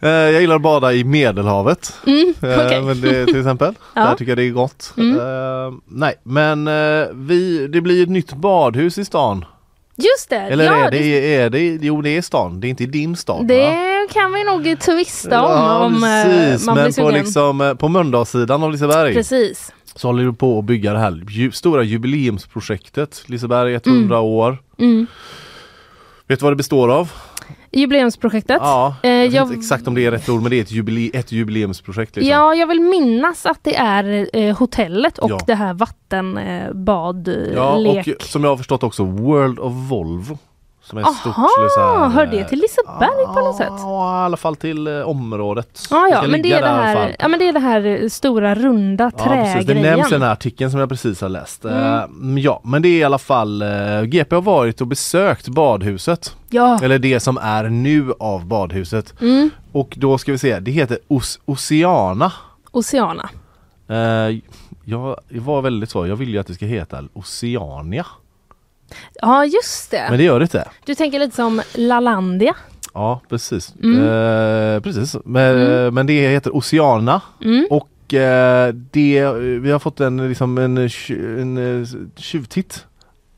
Eh, jag gillar att bada i Medelhavet. Mm, Eh, okej. men det, till exempel. Ja. Där tycker jag det är gott. Mm. Eh, nej, men eh, vi, det blir ett nytt badhus i stan. Just det! Eller ja, är, det, är det, jo det är stan, det är inte din stad va? det kan vi nog twista om Ja, om eh, precis, man men blir på, liksom, eh, på Mölndalssidan av Liseberg Precis. så håller du på att bygga det här ju, stora jubileumsprojektet Liseberg 100 år. Mm. Vet du vad det består av? Jubileumsprojektet. Ja, Eh, jag vet jag- inte exakt om det är rätt ord men det är ett, jubile, ett jubileumsprojekt. Liksom. Ja, jag vill minnas att det är eh, hotellet och Ja. det här vattenbad eh, Ja, lek. och som jag har förstått också World of Volvo. Som är stort Aha, så här, hör det till Liseberg på något sätt? Ja, i alla fall till eh, området. Ja, ja, men det, är det, här, ja, men det är det här eh, stora runda Ja, precis. Det trägrejen. nämns i den här artikeln som jag precis har läst. Mm. Eh, ja, men det är i alla fall eh, GP har varit och besökt badhuset. Ja. Eller det som är nu av badhuset. Mm. Och då ska vi se, det heter Os- Oceana. Oceana. Eh, jag var väldigt så, jag vill ju att det ska heta Oceania. Ja, just det. Men det gör det inte. Du tänker lite som Lalandia. Ja precis. Mm. Eh, precis. Men, Mm. men det heter Oceana. Mm. Och eh, det, vi har fått en, liksom en, en eh, tjuvtitt.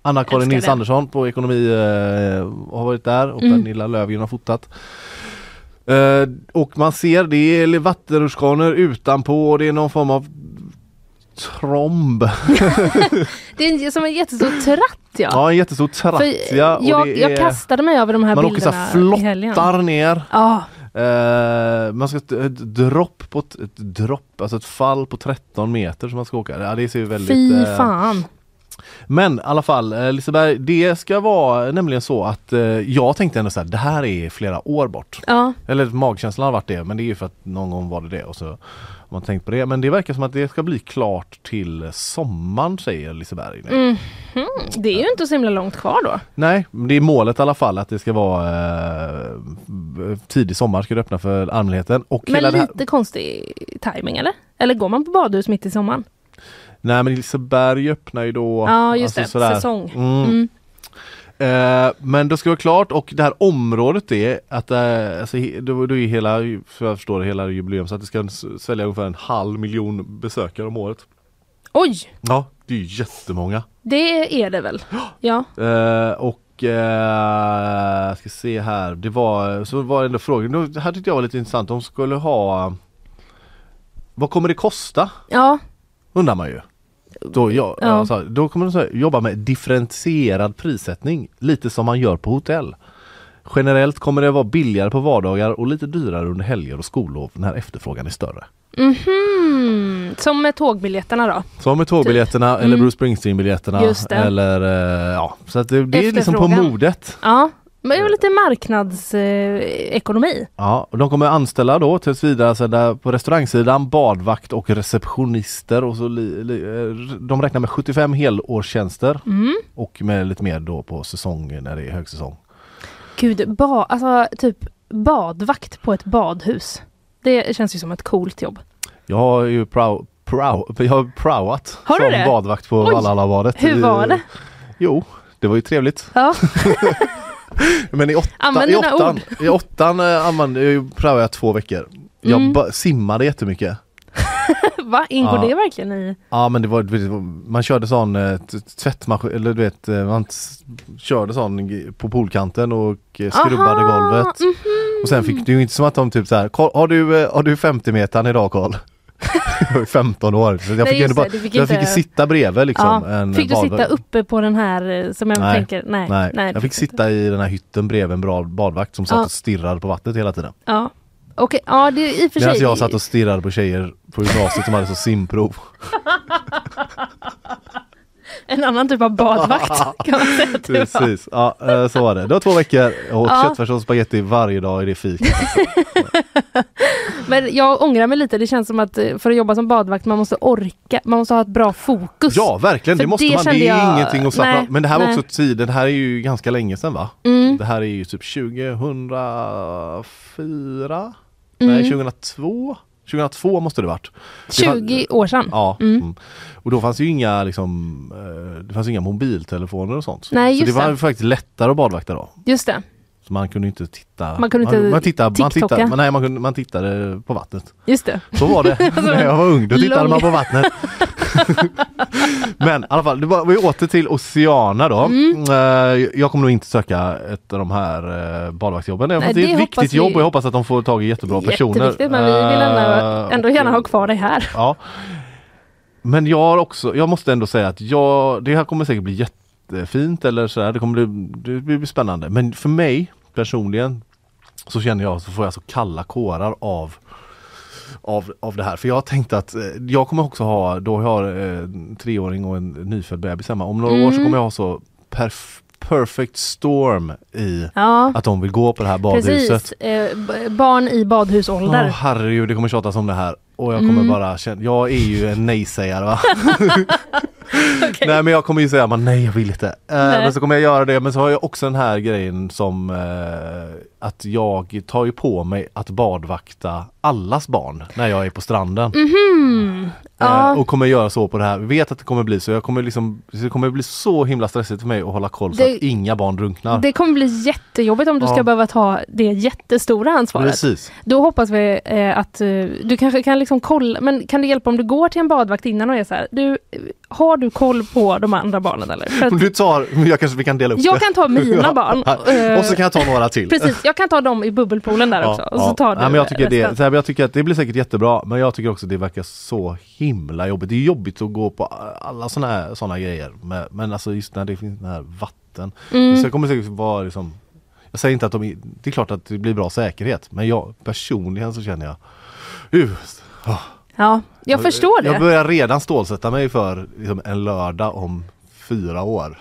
Anna-Karin Nils det. Andersson på ekonomi eh, har varit där och Mm. Pernilla Löfgren har fotat. Eh, och man ser det är vattenrutschkanor utanpå och det är någon form av tromb. Det är en- som en jättestor tratt ja. Ja en jättestor För, trattja och jag, jag är, kastade mig över de här man åker så bilderna här i helgen. flottar ner. Ja, Eh, man ska ett, ett dropp på ett, ett dropp, alltså ett fall på 13 meter som man ska åka. Ja, det ser ju väldigt fy eh, fan. Men i alla fall eh, Liseberg, det ska vara nämligen så att eh, jag tänkte ändå så här, det här är flera år bort. Ja, Eller magkänslan har varit det, men det är ju för att någon gång var det det och så man tänkt på det. Men det verkar som att det ska bli klart till sommaren säger Liseberg. nu. mhm. det är ju inte så himla långt kvar då. Nej, det är målet i alla fall att det ska vara eh, tidig sommar ska det öppna för allmänheten. Och Men det här, lite konstig timing eller? Eller går man på badhus mitt i sommaren? Nej men Liseberg öppnar ju då Ja, just alltså det. sådär. Säsong. Mm. Mm. Eh, men det ska vara klart och det här området är att eh, alltså, då, då är hela, för jag förstår det, hela jubileum så att det ska svälja ungefär en halv miljon besökare om året. Oj, Ja, det är ju jättemånga. det är det väl? Ja. Eh, och eh, ska se här, det var, så var det ändå frågan, det här tyckte jag var lite intressant, de skulle ha Vad kommer det kosta? Ja, Undrar man ju. Då, ja, Ja. Alltså, då kommer de så här, jobba med differentierad prissättning, lite som man gör på hotell. Generellt kommer det vara billigare på vardagar och lite dyrare under helger och skollov när efterfrågan är större. Mhm. Som med tågbiljetterna då? Så med tågbiljetterna eller Mm. Bruce Springsteen-biljetterna eller eh, ja, så det, det är liksom på modet. Ja, men det är väl lite marknadsekonomi? Ja, och de kommer anställa då tills vidare alltså där på restaurangsidan badvakt och receptionister och så li, li, eh, de räknar med 75 helårstjänster Mm. och med lite mer då på säsong när det är högsäsong. Gud, ba, alltså typ badvakt på ett badhus. Det känns ju som ett coolt jobb. Jag har ju prow, prow, jag har prowat Har som det? badvakt på Oj. Hur var det? Jo, det var ju trevligt. Ja. Men i, åtta, i åttan, i åttan eh, använde, jag prövade jag två veckor. Jag Mm. ba- simmade jättemycket. Va? Ingår Ja. det verkligen i? Ja men det var, det var- man körde sån eh, t- tvättmaskin, eller du vet, eh, man s- körde sån g- på poolkanten och eh, skrubbade Aha, golvet. mhm. Och sen fick det ju inte som att de typ så här, "Karl, har du, eh, har du 50 meter idag Karl? Jag var ju 15 år så jag Nej, fick, ändå bara, det, fick jag fick inte- ju sitta bredvid liksom. Ja. en Fick du badvakt. sitta uppe på den här eh, som jag Nej. tänker? Nej. Nej, nej jag fick inte. sitta i den här hytten bredvid en bra badvakt som satt Ja. och stirrade på vattnet hela tiden. Ja. Okej, ja det är i och för Medan sig. jag satt och stirrade på tjejer på gymnasiet som hade så simprov. En annan typ av badvakt kan man säga. Precis, ja eh, så var det. Det var två veckor och Ja. köttfärs och spagetti varje dag i det fiket. Men jag ångrar mig lite. Det känns som att eh, för att jobba som badvakt man måste orka. Man måste ha ett bra fokus. Ja verkligen, För det måste det man. Det är jag- ingenting att slappna. Men det här var också tiden, det här är ju ganska länge sedan va? Mm. Det här är ju typ 2004? Mm. Nej 2002? 2002 måste det varit. Det var- 20 år sedan. Ja. Mm. Mm. Och då fanns ju inga liksom, eh, det fanns inga mobiltelefoner och sånt. Nej, så det just var det. faktiskt lättare att badvakta då. Just det. Man kunde inte titta. Man kunde inte man, tittade, man, tittade, man, nej, man, kunde, man tittade på vattnet. Just det. Så var det när jag var ung. Då tittade Lång- man på vattnet. Men i alla fall, det var, vi åter till Oceana då. Mm. Eh, Jag kommer nog inte söka ett av de här eh, badvaktsjobben. Nej, det är ett viktigt vi- jobb och jag hoppas att de får tag i jättebra personer. Men vi vill ändå, Eh, ändå gärna ha kvar dig här. Ja. Men jag har också, jag måste ändå säga att jag, det här kommer säkert bli jättefint eller så här, det kommer bli, det blir spännande. Men för mig personligen så känner jag så får jag så kalla kårar av av, av det här. För jag tänkte att eh, jag kommer också ha, då jag har eh, en treåring och en nyfödd bebis hemma. Om några år så Mm. kommer jag ha så perf- perfect storm i Ja, att de vill gå på det här badhuset. precis. Eh, barn i badhusålder. Åh herregud, det kommer tjatas om det här. Och jag kommer Mm. bara känna, jag är ju en nej-sägare va. Nej men jag kommer ju säga men nej jag vill inte. Nej. men så kommer jag göra det men så har jag också den här grejen som eh, att jag tar ju på mig att badvakta allas barn när jag är på stranden. Mhm. Ja. Eh, och kommer göra så på det här. Vet att det kommer bli så. Jag kommer liksom, det kommer bli så himla stressigt för mig att hålla koll så Det- att inga barn drunknar. Det kommer bli jättejobbigt om du ska Ja. behöva ta det jättestora ansvaret. Precis. Då hoppas vi eh, att eh, du kanske kan liksom kolla, men kan det hjälpa om du går till en badvakt innan och är så här, du, har du koll på de andra barnen eller? Att du tar, jag kanske vi kan dela upp jag det. kan ta mina Ja. barn. eh, Och så kan jag ta några till. Precis, jag kan ta dem i bubbelpoolen där också. Och så tar du Nej, men jag, tycker det, resten. men jag tycker att det blir säkert jättebra men jag tycker också att det verkar så himla jobbigt. Det är jobbigt att gå på alla sådana här såna grejer men, men alltså just när det finns den här vatten. Mm. Så jag kommer säkert vara liksom Jag säger inte att de, det är klart att det blir bra säkerhet men jag personligen så känner jag uh, ah. Ja, jag förstår det. Jag börjar redan stålsätta mig för liksom, en lördag om fyra år.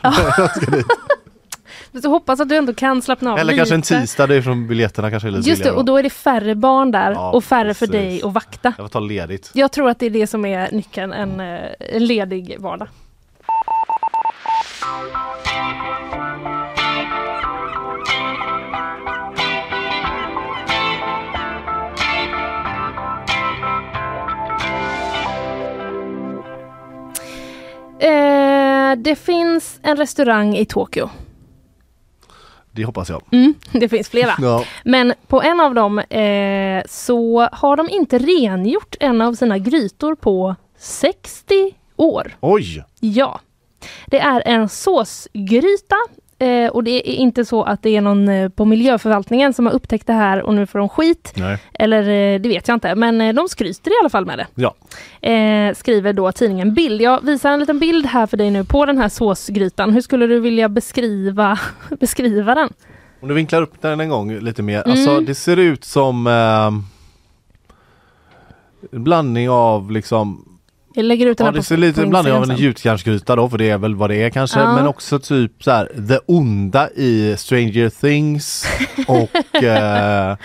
Så hoppas att du ändå kan slappna av Eller lite. kanske en tisdag, det är från biljetterna kanske är lite Just det, och då är det färre barn där Ja, och färre för precis. dig att vakta. Jag får ta ledigt. Jag tror att det är det som är nyckeln, en, eh, en ledig vardag. Det finns en restaurang i Tokyo. Det hoppas jag. Mm, det finns flera. Ja. Men på en av dem eh, så har de inte rengjort en av sina grytor på 60 år. Oj! Ja. Det är en såsgryta eh, och det är inte så att det är någon eh, på miljöförvaltningen som har upptäckt det här och nu får de skit. Nej. Eller eh, det vet jag inte, men eh, de skryter i alla fall med det. Ja. Eh, skriver då tidningen Bild. Jag visar en liten bild här för dig nu på den här såsgrytan. Hur skulle du vilja beskriva, beskriva den? Om du vinklar upp den en gång lite mer. Mm. Alltså det ser ut som eh, blandning av liksom Jag lägger ut den Ja här det på, ser lite på en blandning av en gjutjärnsgryta då för det är väl vad det är kanske. Ja. Men också typ så här det onda i Stranger Things och eh,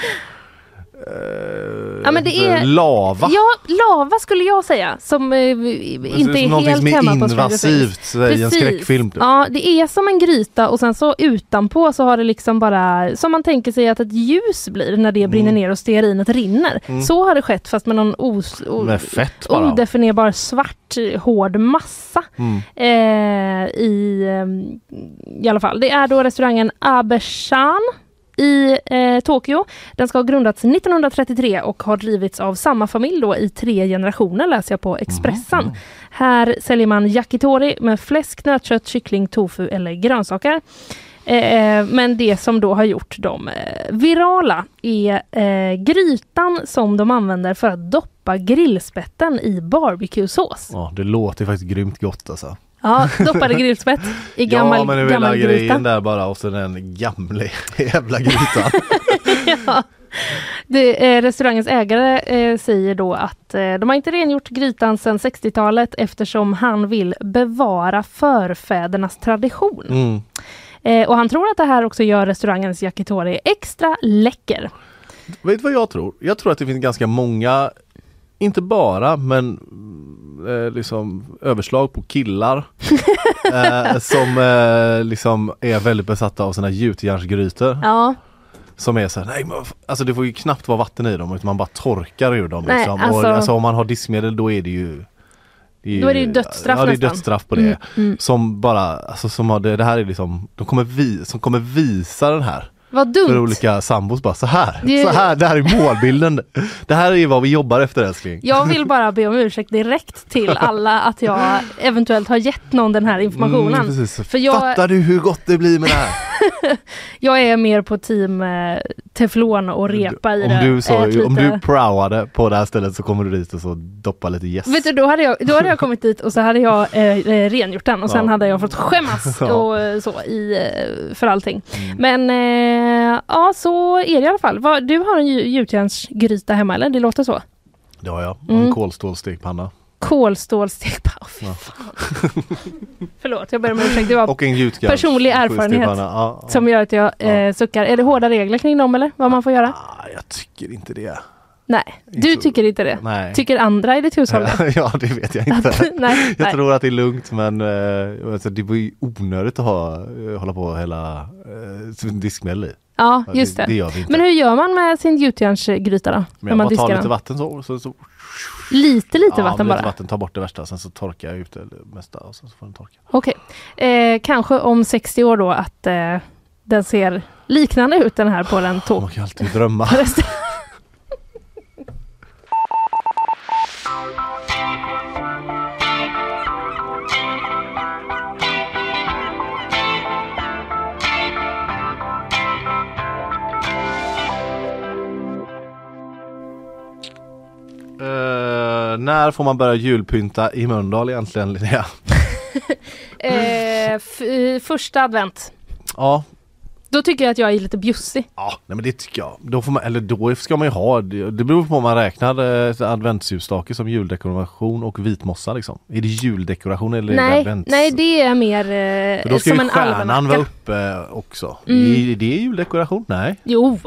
Ja, men det är- lava. Ja, lava skulle jag säga som eh, inte är helt som hemma på invasivt i en skräckfilm. typ. Ja, det är som en gryta och sen så utanpå så har det liksom bara som man tänker sig att ett ljus blir när det brinner Mm. ner och stearinet rinner. Mm. Så har det skett fast med någon os, o, Med fett bara. odefinierbar svart eh, hård massa. Mm. Eh, i, eh, I alla fall. Det är då restaurangen Abeshan i eh, Tokyo. Den ska ha grundats 1933 och har drivits av samma familj då i tre generationer läser jag på Expressen. Mm. Här säljer man yakitori med fläsk, nötkött, kyckling, tofu eller grönsaker. Eh, men det som då har gjort dem eh, virala är eh, grytan som de använder för att doppa grillspetten i barbecuesås. Ja, det låter faktiskt grymt gott alltså. Ja, doppade grillspett i gammal, ja men det gammal hela gryta. grejen där bara och så den gamla jävla grytan. ja. det, eh, restaurangens ägare eh, säger då att eh, de har inte rengjort grytan sedan 60-talet eftersom han vill bevara förfädernas tradition. Mm. Eh, och han tror att det här också gör restaurangens yakitori extra läcker. Vet du vad jag tror? Jag tror att det finns ganska många, inte bara men eh, liksom överslag på killar eh, som eh, liksom är väldigt besatta av sina gjutjärnsgrytor. Ja, Som är så här, nej men, alltså det får ju knappt vara vatten i dem utan man bara torkar ur dem. Nej, Liksom. alltså- och, alltså om man har diskmedel då är det ju Då är det ju dödsstraff Ja det är dödsstraff på det. Mm, mm. Som bara, alltså som har det, det här är liksom, de kommer, vi, som kommer visa den här vad för dumt. olika sambos bara så här, Det- så här, det här är målbilden. det här är vad vi jobbar efter älskling. Jag vill bara be om ursäkt direkt till alla att jag eventuellt har gett någon den här informationen. Mm, precis. För jag- Fattar du hur gott det blir med det här? Jag är mer på team eh, teflon och repa i om det. du, så, Ät om lite- du prowade på det här stället så kommer du dit och så doppa lite gäst. Vet du, då hade, jag, då hade jag kommit dit och så hade jag eh, eh, rengjort den och sen Ja. hade jag fått skämmas och eh, så i, för allting. Mm. Men eh, ja, så är det i alla fall. Du har en gju- gjutjärnsgryta hemma eller? Det låter så? Det har jag. Och Mm. en kolstålstekpanna. Kolstålstekpanna. Fy Ja. fan. Förlåt, jag ber om ursäkt. Det var Och en gjutjärns personlig erfarenhet. Ja, ja. som gör att jag Ja. eh, suckar. Är det hårda regler kring dem eller? Vad man får göra? Ah, jag tycker inte det. Nej, du tycker inte det. Nej. Tycker andra i ditt hushåll det? ja, det vet jag inte. nej, Jag nej. tror att det är lugnt men eh, alltså, det var ju onödigt att ha, eh, hålla på och hälla eh, diskmedel i. Ja, just det. Det inte. Men hur gör man med sin gjutjärnsgryta då? Men När jag man bara tar lite vatten så, så, så Lite, lite ja, vatten lite bara? vatten, ta bort det värsta sen så torkar jag ut det mesta och sen så får den torka. Okej. Eh, kanske om 60 år då att eh, den ser liknande ut den här på den tåg. Man kan alltid drömma. Eh, när får man börja julpynta i Mölndal egentligen Linnea? eh, första advent. Ja, Då tycker jag att jag är lite bjussig. Ja, nej men det tycker jag. Då får man, eller då ska man ju ha, det, det beror på om man räknar eh, adventsljusstake som juldekoration och vitmossa liksom. Är det juldekoration eller Nej, advents? nej, det är mer eh, För då ska som ju en stjärnan vara almanacka. uppe också. Mm. Är det juldekoration? Nej. Jo,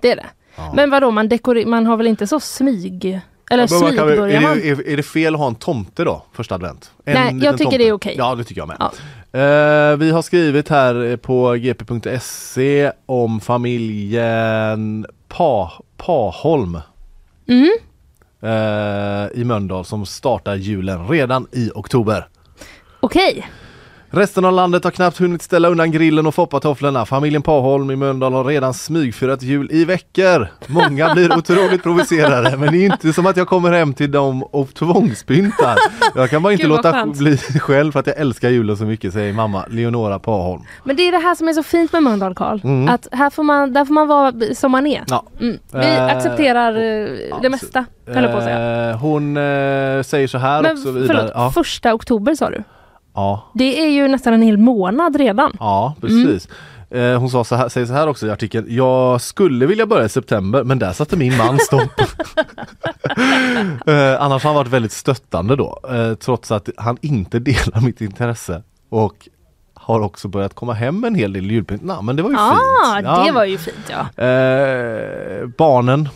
det är det. Ja. Men vadå, man, dekore- man har väl inte så smyg? Eller Men man kan väl- smygbörjar är, man? det, är, är det fel att ha en tomte då, första advent? En Nej, jag liten tycker det är okej. Ja, det tycker jag med. Ja. Eh, vi har skrivit här på gp.se om familjen pa, Paholm Mm. eh, i Mölndal som startar julen redan i oktober. Okej. Resten av landet har knappt hunnit ställa undan grillen och foppatofflorna. Familjen Paholm i Mölndal har redan smygfirat jul i veckor. Många blir otroligt provocerade men det är inte som att jag kommer hem till dem och tvångspyntar. Jag kan bara inte Gud, låta skönt. bli själv för att jag älskar julen så mycket säger mamma Leonora Paholm. Men det är det här som är så fint med Mölndal, Karl. Mm. Att här får man, där får man vara som man är. Ja. Mm. Vi Eh, accepterar ja, det mesta, höll jag på att säga. Eh, hon säger så här Men också vidare. förlåt, Ja, första oktober sa du? Ja, Det är ju nästan en hel månad redan. ja, precis. Eh, hon sa så här, säger så här också i artikeln. Jag skulle vilja börja i september men där satte min man stopp. eh, annars har han varit väldigt stöttande då. Eh, trots att han inte delar mitt intresse. Och har också börjat komma hem en hel del julpynt. Nah, men det var ju ah, fint. Ja. det var ju fint ja. Eh, barnen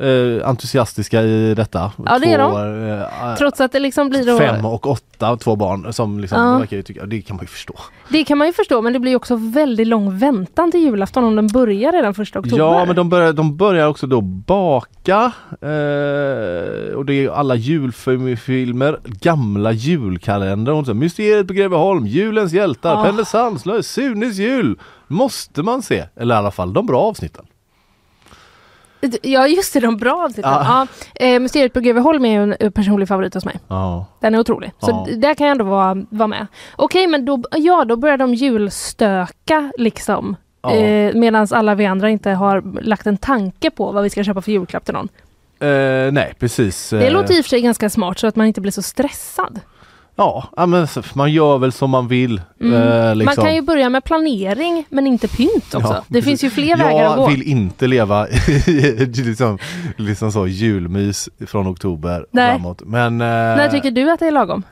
eh, entusiastiska i detta. Ja, det är de. de. Trots att det liksom blir då, Fem och åtta, två barn som liksom, Ja. verkar ju tycka, det kan man ju förstå. Det kan man ju förstå men det blir också väldigt lång väntan till julafton om den börjar redan första oktober. Ja men de börjar, de börjar också då baka eh, och det är alla julfilmer, gamla julkalendrar, och så, Mysteriet på Greveholm, Julens hjältar, Ah. Pelle Sandslöj, Sunes jul Måste man se, eller i alla fall de bra avsnitten. Ja just det, de bra avsnitten. Ja. Ja. Eh, Mysteriet på Greveholm är ju en eh, personlig favorit hos mig. Ja. Den är otrolig. Så Ja. där kan jag ändå vara, vara med. Okej men då, ja, då börjar de julstöka liksom. Ja. Eh, Medan alla vi andra inte har lagt en tanke på vad vi ska köpa för julklapp till någon. Eh, nej precis. Det eh, låter i och för sig ganska smart så att man inte blir så stressad. Ja, men man gör väl som man vill. Mm. Eh, liksom. Man kan ju börja med planering men inte pynt också. Ja, det finns ju fler vägar att gå. Jag vill inte leva i liksom, liksom så julmys från oktober Nej. framåt. Men eh, När tycker du att det är lagom?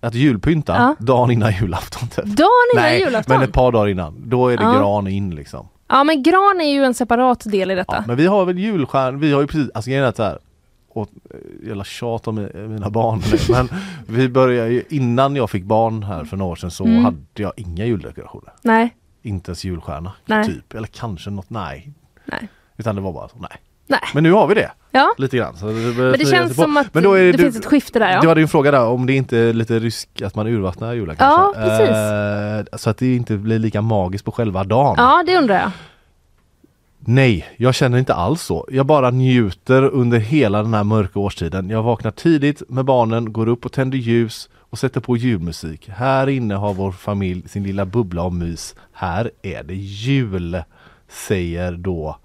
att julpynta Ja. dagen innan julafton. Typ. Dagen innan Nej, julafton? men ett par dagar innan. Då är det Ja. gran in liksom. Ja men gran är ju en separat del i detta. Ja, men vi har väl julstjärn, vi har ju precis, alltså grejen är så här, och, eh, jävla tjat om mi- mina barn men vi började ju, innan jag fick barn här för några år sedan så Mm. hade jag inga juldekorationer. Nej. Inte ens julstjärna, Nej. typ. Eller kanske något, nej. Nej. Utan det var bara så, nej. Nej. Men nu har vi det, Ja. lite grann. Så det, Men det känns som att Men då är det, det- finns ett skifte där Du ja. hade ju en fråga där om det inte är lite risk att man urvattnar julen kanske? Ja, precis. Eh, så att det inte blir lika magiskt på själva dagen. Ja det undrar jag. Nej, jag känner inte alls så. Jag bara njuter under hela den här mörka årstiden. Jag vaknar tidigt med barnen, går upp och tänder ljus och sätter på julmusik. Här inne har vår familj sin lilla bubbla av mys. Här är det jul, säger då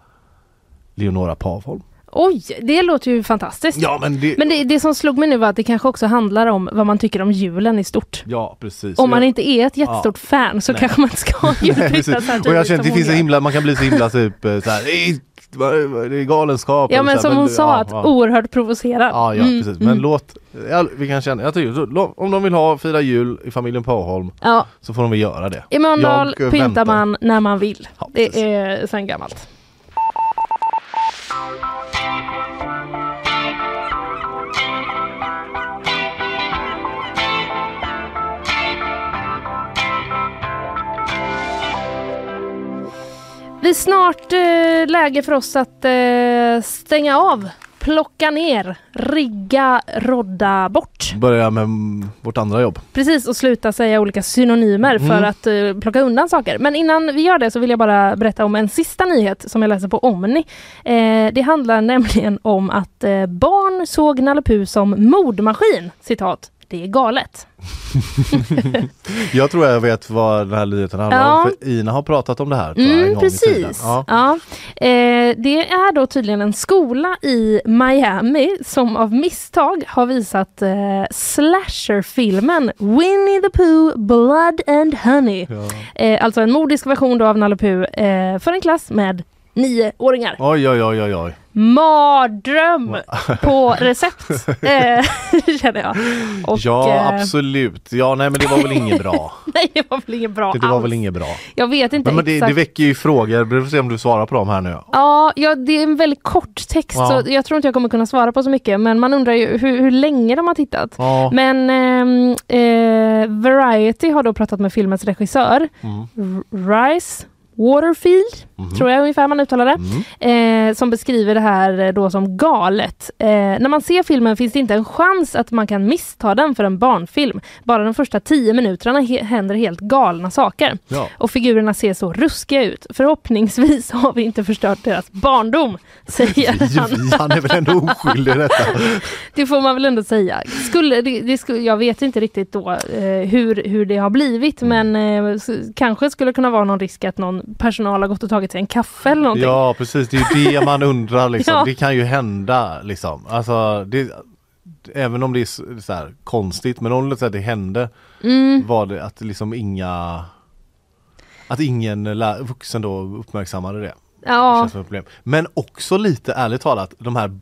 Leonora Pavholm. Oj, det låter ju fantastiskt. Ja men det... Men det, det som slog mig nu var att det kanske också handlar om vad man tycker om julen i stort. Ja precis. Om man Jag- inte är ett jättestort fan så Nej. kanske man inte ska ha Nej, julpynta precis. så här och jag tidigt känner att det som finns hon så gör. himla, man kan bli så himla typ eh, så här, "Nej, vad- vad- det är galenskap. Ja men som hon sa, ja, att ja. oerhört provocerad. Ja, ja Mm, precis. Men mm. låt, ja, vi kan känna, jag tycker, om de vill ha fira jul i familjen Påholm Ja, så får de väl göra det. i Mölndal pyntar man när man vill. Ja. Det är sen gammalt. Det är snart eh, läge för oss att eh, stänga av, plocka ner, rigga, rodda bort. Börja med mm, vårt andra jobb. Precis, och sluta säga olika synonymer för Mm. att eh, plocka undan saker. Men innan vi gör det så vill jag bara berätta om en sista nyhet som jag läser på Omni. Eh, det handlar nämligen om att eh, barn såg Nalle Puh som mordmaskin. Citat. Det är galet. Jag tror jag vet vad den här nyheten handlar Ja. om. För Ina har pratat om det här. jag, Mm, precis. Ja. Ja. Eh, det är då tydligen en skola i Miami som av misstag har visat eh, slasherfilmen Winnie the Pooh Blood and Honey. Ja. Eh, alltså en mordisk version av Nalle Puh eh, för en klass med nioåringar. Oj oj oj oj oj. Mardröm på recept eh, känner jag. Och, ja eh, absolut. Ja nej men det var väl inget bra. Nej det var väl inget bra Det var alls. väl inget bra. Jag vet inte Men, men det, det väcker ju frågor. Vi får se om du svarar på dem här nu. Ja, ja, det är en väldigt kort text Ja. så jag tror inte jag kommer kunna svara på så mycket men man undrar ju hur, hur länge de har tittat. Ja. Men ehm, eh, Variety har då pratat med filmens regissör Mm. Rice Waterfield, Mhm. tror jag ungefär man uttalar det. Mm. eh, som beskriver det här eh, då som galet. Eh, när man ser filmen finns det inte en chans att man kan missta den för en barnfilm. Bara de första tio minuterna he- händer helt galna saker. Ja. Och figurerna ser så ruskiga ut. Förhoppningsvis har vi inte förstört deras barndom, säger han. Han är väl ändå oskyldig i detta. Det får man väl ändå säga. Skulle, det, det skulle, jag vet inte riktigt då eh, hur, hur det har blivit men eh, kanske skulle kunna vara någon risk att någon personal har gått och tagit sig en kaffe eller någonting. Ja precis, det är ju det man undrar liksom. Ja. Det kan ju hända liksom. Alltså, det, även om det är så, här, konstigt men om det, det hände Mm, var det att liksom inga att ingen vuxen då uppmärksammade det. Det ja, problem. Men också lite ärligt talat de här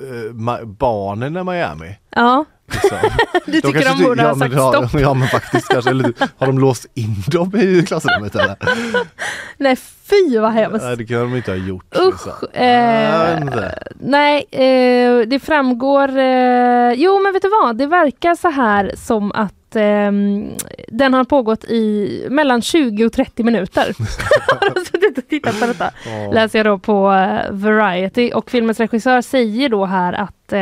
eh, barnen i Miami. Ja, Liksom. du De tycker kanske de borde ja, ha sagt ja, stopp? Ja men faktiskt kanske, eller har de låst in dem i klassrummet eller? Nej fy vad hemskt. Nej det kan de inte ha gjort. Usch. liksom. Eh, nej, eh, det framgår... Eh, jo, men vet du vad? Det verkar så här som att ehm, den har pågått i mellan 20 och 30 minuter. Suttit och tittat på detta. Ja. Läser jag då på eh, Variety och filmens regissör säger då här att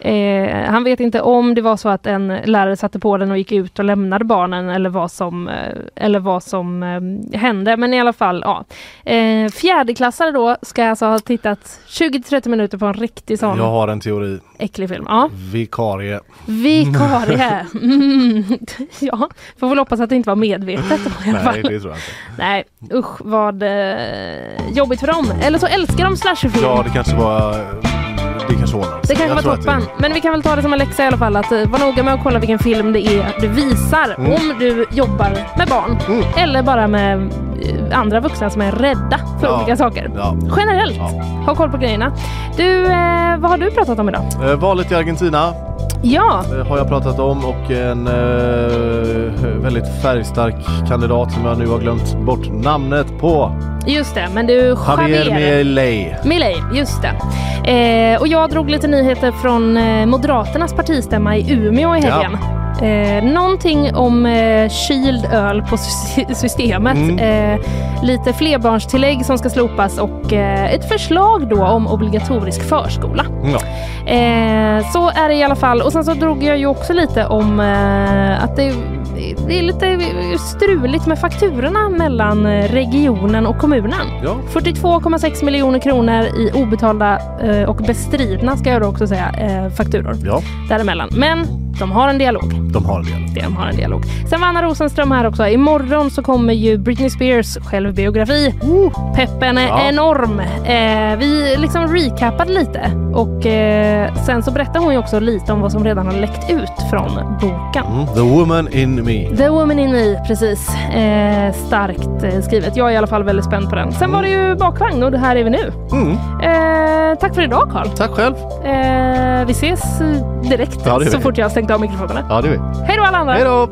eh, Eh, han vet inte om det var så att en lärare satte på den och gick ut och lämnade barnen eller vad som, eh, eller vad som eh, hände. Men i alla fall, ja. Eh, fjärdeklassare då ska alltså ha tittat 20-30 minuter på en riktig sån Jag har en teori. äcklig film. Ja. Vikarie. Vikarie. Mm. ja, får väl hoppas att det inte var medvetet då, i alla fall. Nej det tror jag inte. Nej, usch vad eh, jobbigt för dem. Eller så älskar de slasherfilm. Ja det kanske var Det ordnar Det kanske var toppen. Men vi kan väl ta det som en läxa i alla fall att eh, var noga med att kolla vilken film det är du visar Mm. om du jobbar med barn. Mm. Eller bara med andra vuxna som är rädda för Ja. olika saker. Ja. Generellt, Ja. ha koll på grejerna. Du, eh, vad har du pratat om idag? Eh, valet i Argentina Ja, eh, har jag pratat om och en eh, väldigt färgstark kandidat som jag nu har glömt bort namnet på. just det. Men du, Javier Javier. Milei. Milei, just det. Eh, och jag drog lite nyheter från eh, Moderaternas partistämma i Umeå i helgen. Eh, någonting om eh, kyld öl på sy- systemet. Mm. Eh, lite flerbarnstillägg som ska slopas och eh, ett förslag då om obligatorisk förskola. Ja. Eh, så är det i alla fall. Och sen så drog jag ju också lite om att det, det är lite struligt med fakturorna mellan eh, regionen och kommunen. Ja. 42,6 miljoner kronor i obetalda eh, och bestridna, ska jag då också säga, eh, fakturor ja, däremellan. Men de har en dialog. de har en del. De har en dialog. Sen var Anna Rosenström här också. Imorgon så kommer ju Britney Spears självbiografi. Peppen är Ja. enorm. Eh, vi liksom recapade lite och eh, sen så berättar hon ju också lite om vad som redan har läckt ut från boken. Mm. The woman in me. The Woman in Me, precis. Eh, starkt eh, skrivet. Jag är i alla fall väldigt spänd på den. Sen var det ju bakvagn och det här är vi nu. Mm. Eh, tack för idag Karl. Tack själv. Eh, vi ses direkt Ja, gör så fort jag har stängt av mikrofonerna. Ja det är vi. Hej då alla andra! Hej då!